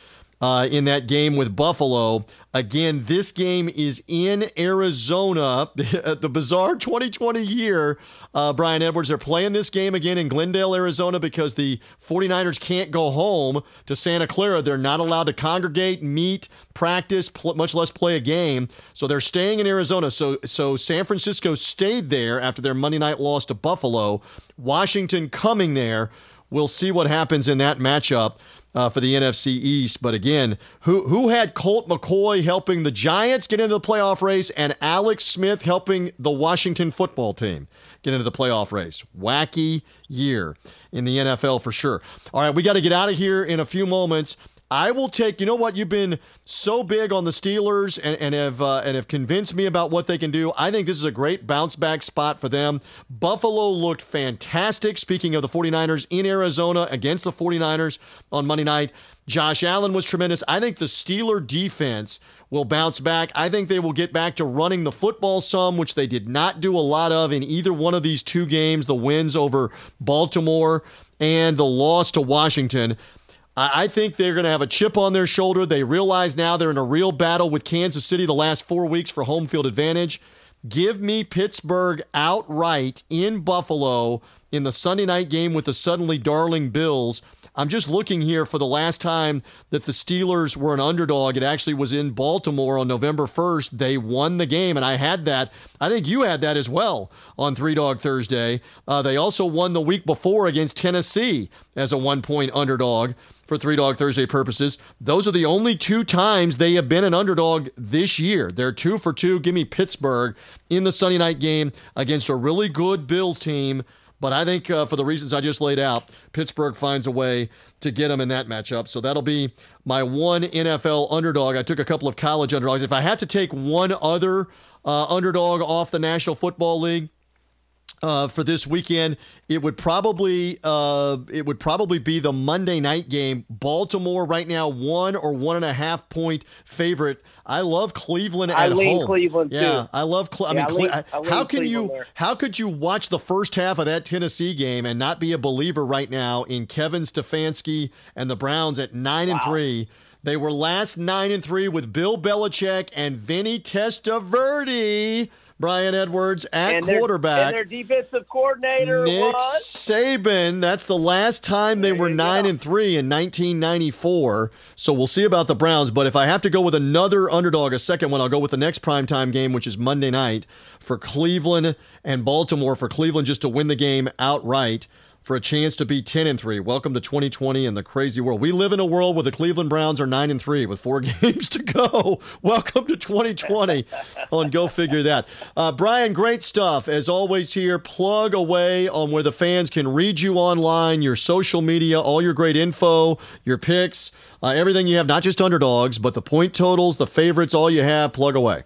uh, in that game with Buffalo. Again, this game is in Arizona. the bizarre 2020 year, uh, Brian Edwards, they're playing this game again in Glendale, Arizona because the 49ers can't go home to Santa Clara. They're not allowed to congregate, meet, practice, pl- much less play a game. So they're staying in Arizona. So, so San Francisco stayed there after their Monday night loss to Buffalo. Washington coming there. We'll see what happens in that matchup uh, for the NFC East. But again, who who had Colt McCoy helping the Giants get into the playoff race and Alex Smith helping the Washington football team get into the playoff race? Wacky year in the NFL for sure. All right, we got to get out of here in a few moments. I will take. You know what? You've been so big on the Steelers and, and have uh, and have convinced me about what they can do. I think this is a great bounce back spot for them. Buffalo looked fantastic. Speaking of the 49ers in Arizona against the 49ers on Monday night, Josh Allen was tremendous. I think the Steeler defense will bounce back. I think they will get back to running the football some, which they did not do a lot of in either one of these two games the wins over Baltimore and the loss to Washington. I think they're going to have a chip on their shoulder. They realize now they're in a real battle with Kansas City the last four weeks for home field advantage. Give me Pittsburgh outright in Buffalo in the Sunday night game with the suddenly darling Bills. I'm just looking here for the last time that the Steelers were an underdog. It actually was in Baltimore on November 1st. They won the game, and I had that. I think you had that as well on Three Dog Thursday. Uh, they also won the week before against Tennessee as a one point underdog for Three Dog Thursday purposes. Those are the only two times they have been an underdog this year. They're two for two. Give me Pittsburgh in the Sunday night game against a really good Bills team. But I think uh, for the reasons I just laid out, Pittsburgh finds a way to get them in that matchup. So that'll be my one NFL underdog. I took a couple of college underdogs. If I have to take one other uh, underdog off the National Football League, uh, for this weekend, it would probably uh, it would probably be the Monday night game. Baltimore right now one or one and a half point favorite. I love Cleveland at I lean home. Cleveland yeah, too. I love. Cle- I Yeah, mean, I lean- I lean how can you Cleveland there. how could you watch the first half of that Tennessee game and not be a believer right now in Kevin Stefanski and the Browns at nine and three? They were last nine and three with Bill Belichick and Vinny Testaverde. Brian Edwards at and their- quarterback. and their defensive coordinator Nick was Saban. That's the last time they There were nine go. and three in 1994. So we'll see about the Browns. But if I have to go with another underdog, a second one, I'll go with the next primetime game, which is Monday night for Cleveland and Baltimore. For Cleveland just to win the game outright. For a chance to be 10 and 3. Welcome to 2020 and the crazy world. We live in a world where the Cleveland Browns are 9 and 3 with four games to go. Welcome to 2020 on Go Figure That. Uh, Brian, great stuff. As always, here, plug away on where the fans can read you online, your social media, all your great info, your picks, uh, everything you have, not just underdogs, but the point totals, the favorites, all you have, plug away.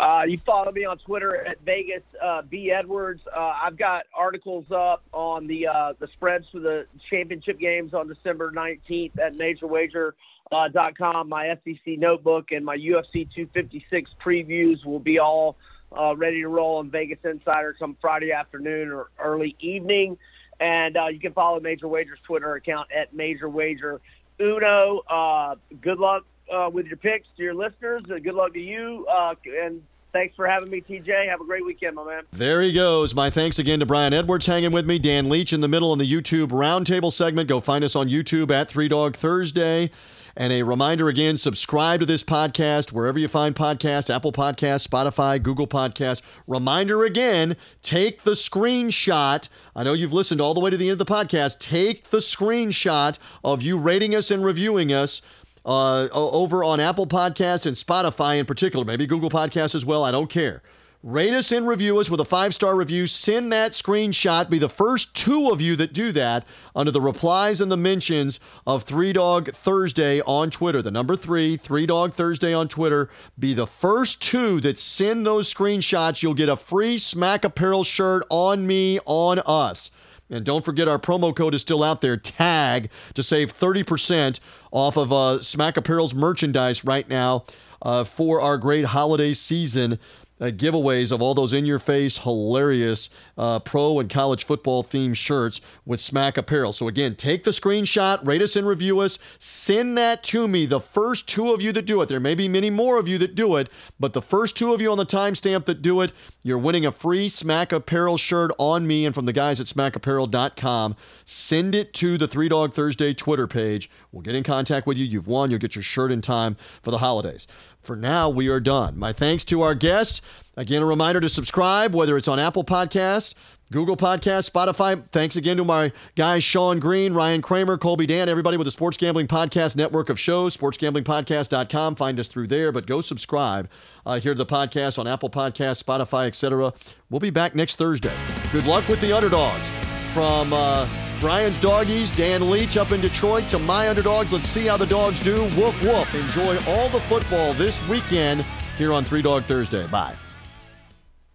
Uh, you follow me on Twitter at Vegas uh, B Edwards. Uh, I've got articles up on the uh, the spreads for the championship games on December 19th at MajorWager.com. My SEC notebook and my UFC 256 previews will be all uh, ready to roll on Vegas Insider come Friday afternoon or early evening. And you can follow Major Wager's Twitter account at Major Wager Uno. Good luck uh, with your picks to your listeners. Uh, good luck to you. Uh, and thanks for having me, TJ. Have a great weekend, my man. There he goes. My thanks again to Brian Edwards hanging with me. Dan Leach in the middle in the YouTube roundtable segment. Go find us on YouTube at Three Dog Thursday. And a reminder again subscribe to this podcast wherever you find podcasts Apple Podcasts, Spotify, Google Podcasts. Reminder again take the screenshot. I know you've listened all the way to the end of the podcast. Take the screenshot of you rating us and reviewing us uh, over on Apple Podcasts and Spotify in particular, maybe Google Podcasts as well. I don't care. Rate us and review us with a five star review. Send that screenshot. Be the first two of you that do that under the replies and the mentions of Three Dog Thursday on Twitter. The number three, Three Dog Thursday on Twitter. Be the first two that send those screenshots. You'll get a free Smack Apparel shirt on me, on us. And don't forget our promo code is still out there, TAG, to save 30% off of uh, Smack Apparel's merchandise right now uh, for our great holiday season uh, giveaways of all those in your face, hilarious uh, pro and college football themed shirts with Smack Apparel. So, again, take the screenshot, rate us and review us, send that to me. The first two of you that do it, there may be many more of you that do it, but the first two of you on the timestamp that do it, you're winning a free Smack Apparel shirt on me and from the guys at smackapparel.com. Send it to the Three Dog Thursday Twitter page. We'll get in contact with you. You've won. You'll get your shirt in time for the holidays. For now, we are done. My thanks to our guests. Again, a reminder to subscribe, whether it's on Apple Podcast, Google Podcast, Spotify. Thanks again to my guys, Sean Green, Ryan Kramer, Colby Dan, everybody with the Sports Gambling Podcast network of shows, sportsgamblingpodcast.com. Find us through there, but go subscribe uh, here to the podcast on Apple Podcast, Spotify, etc. We'll be back next Thursday. Good luck with the underdogs from uh, Brian's Doggies, Dan Leach up in Detroit to my underdogs. Let's see how the dogs do. Woof, woof. Enjoy all the football this weekend here on Three Dog Thursday. Bye.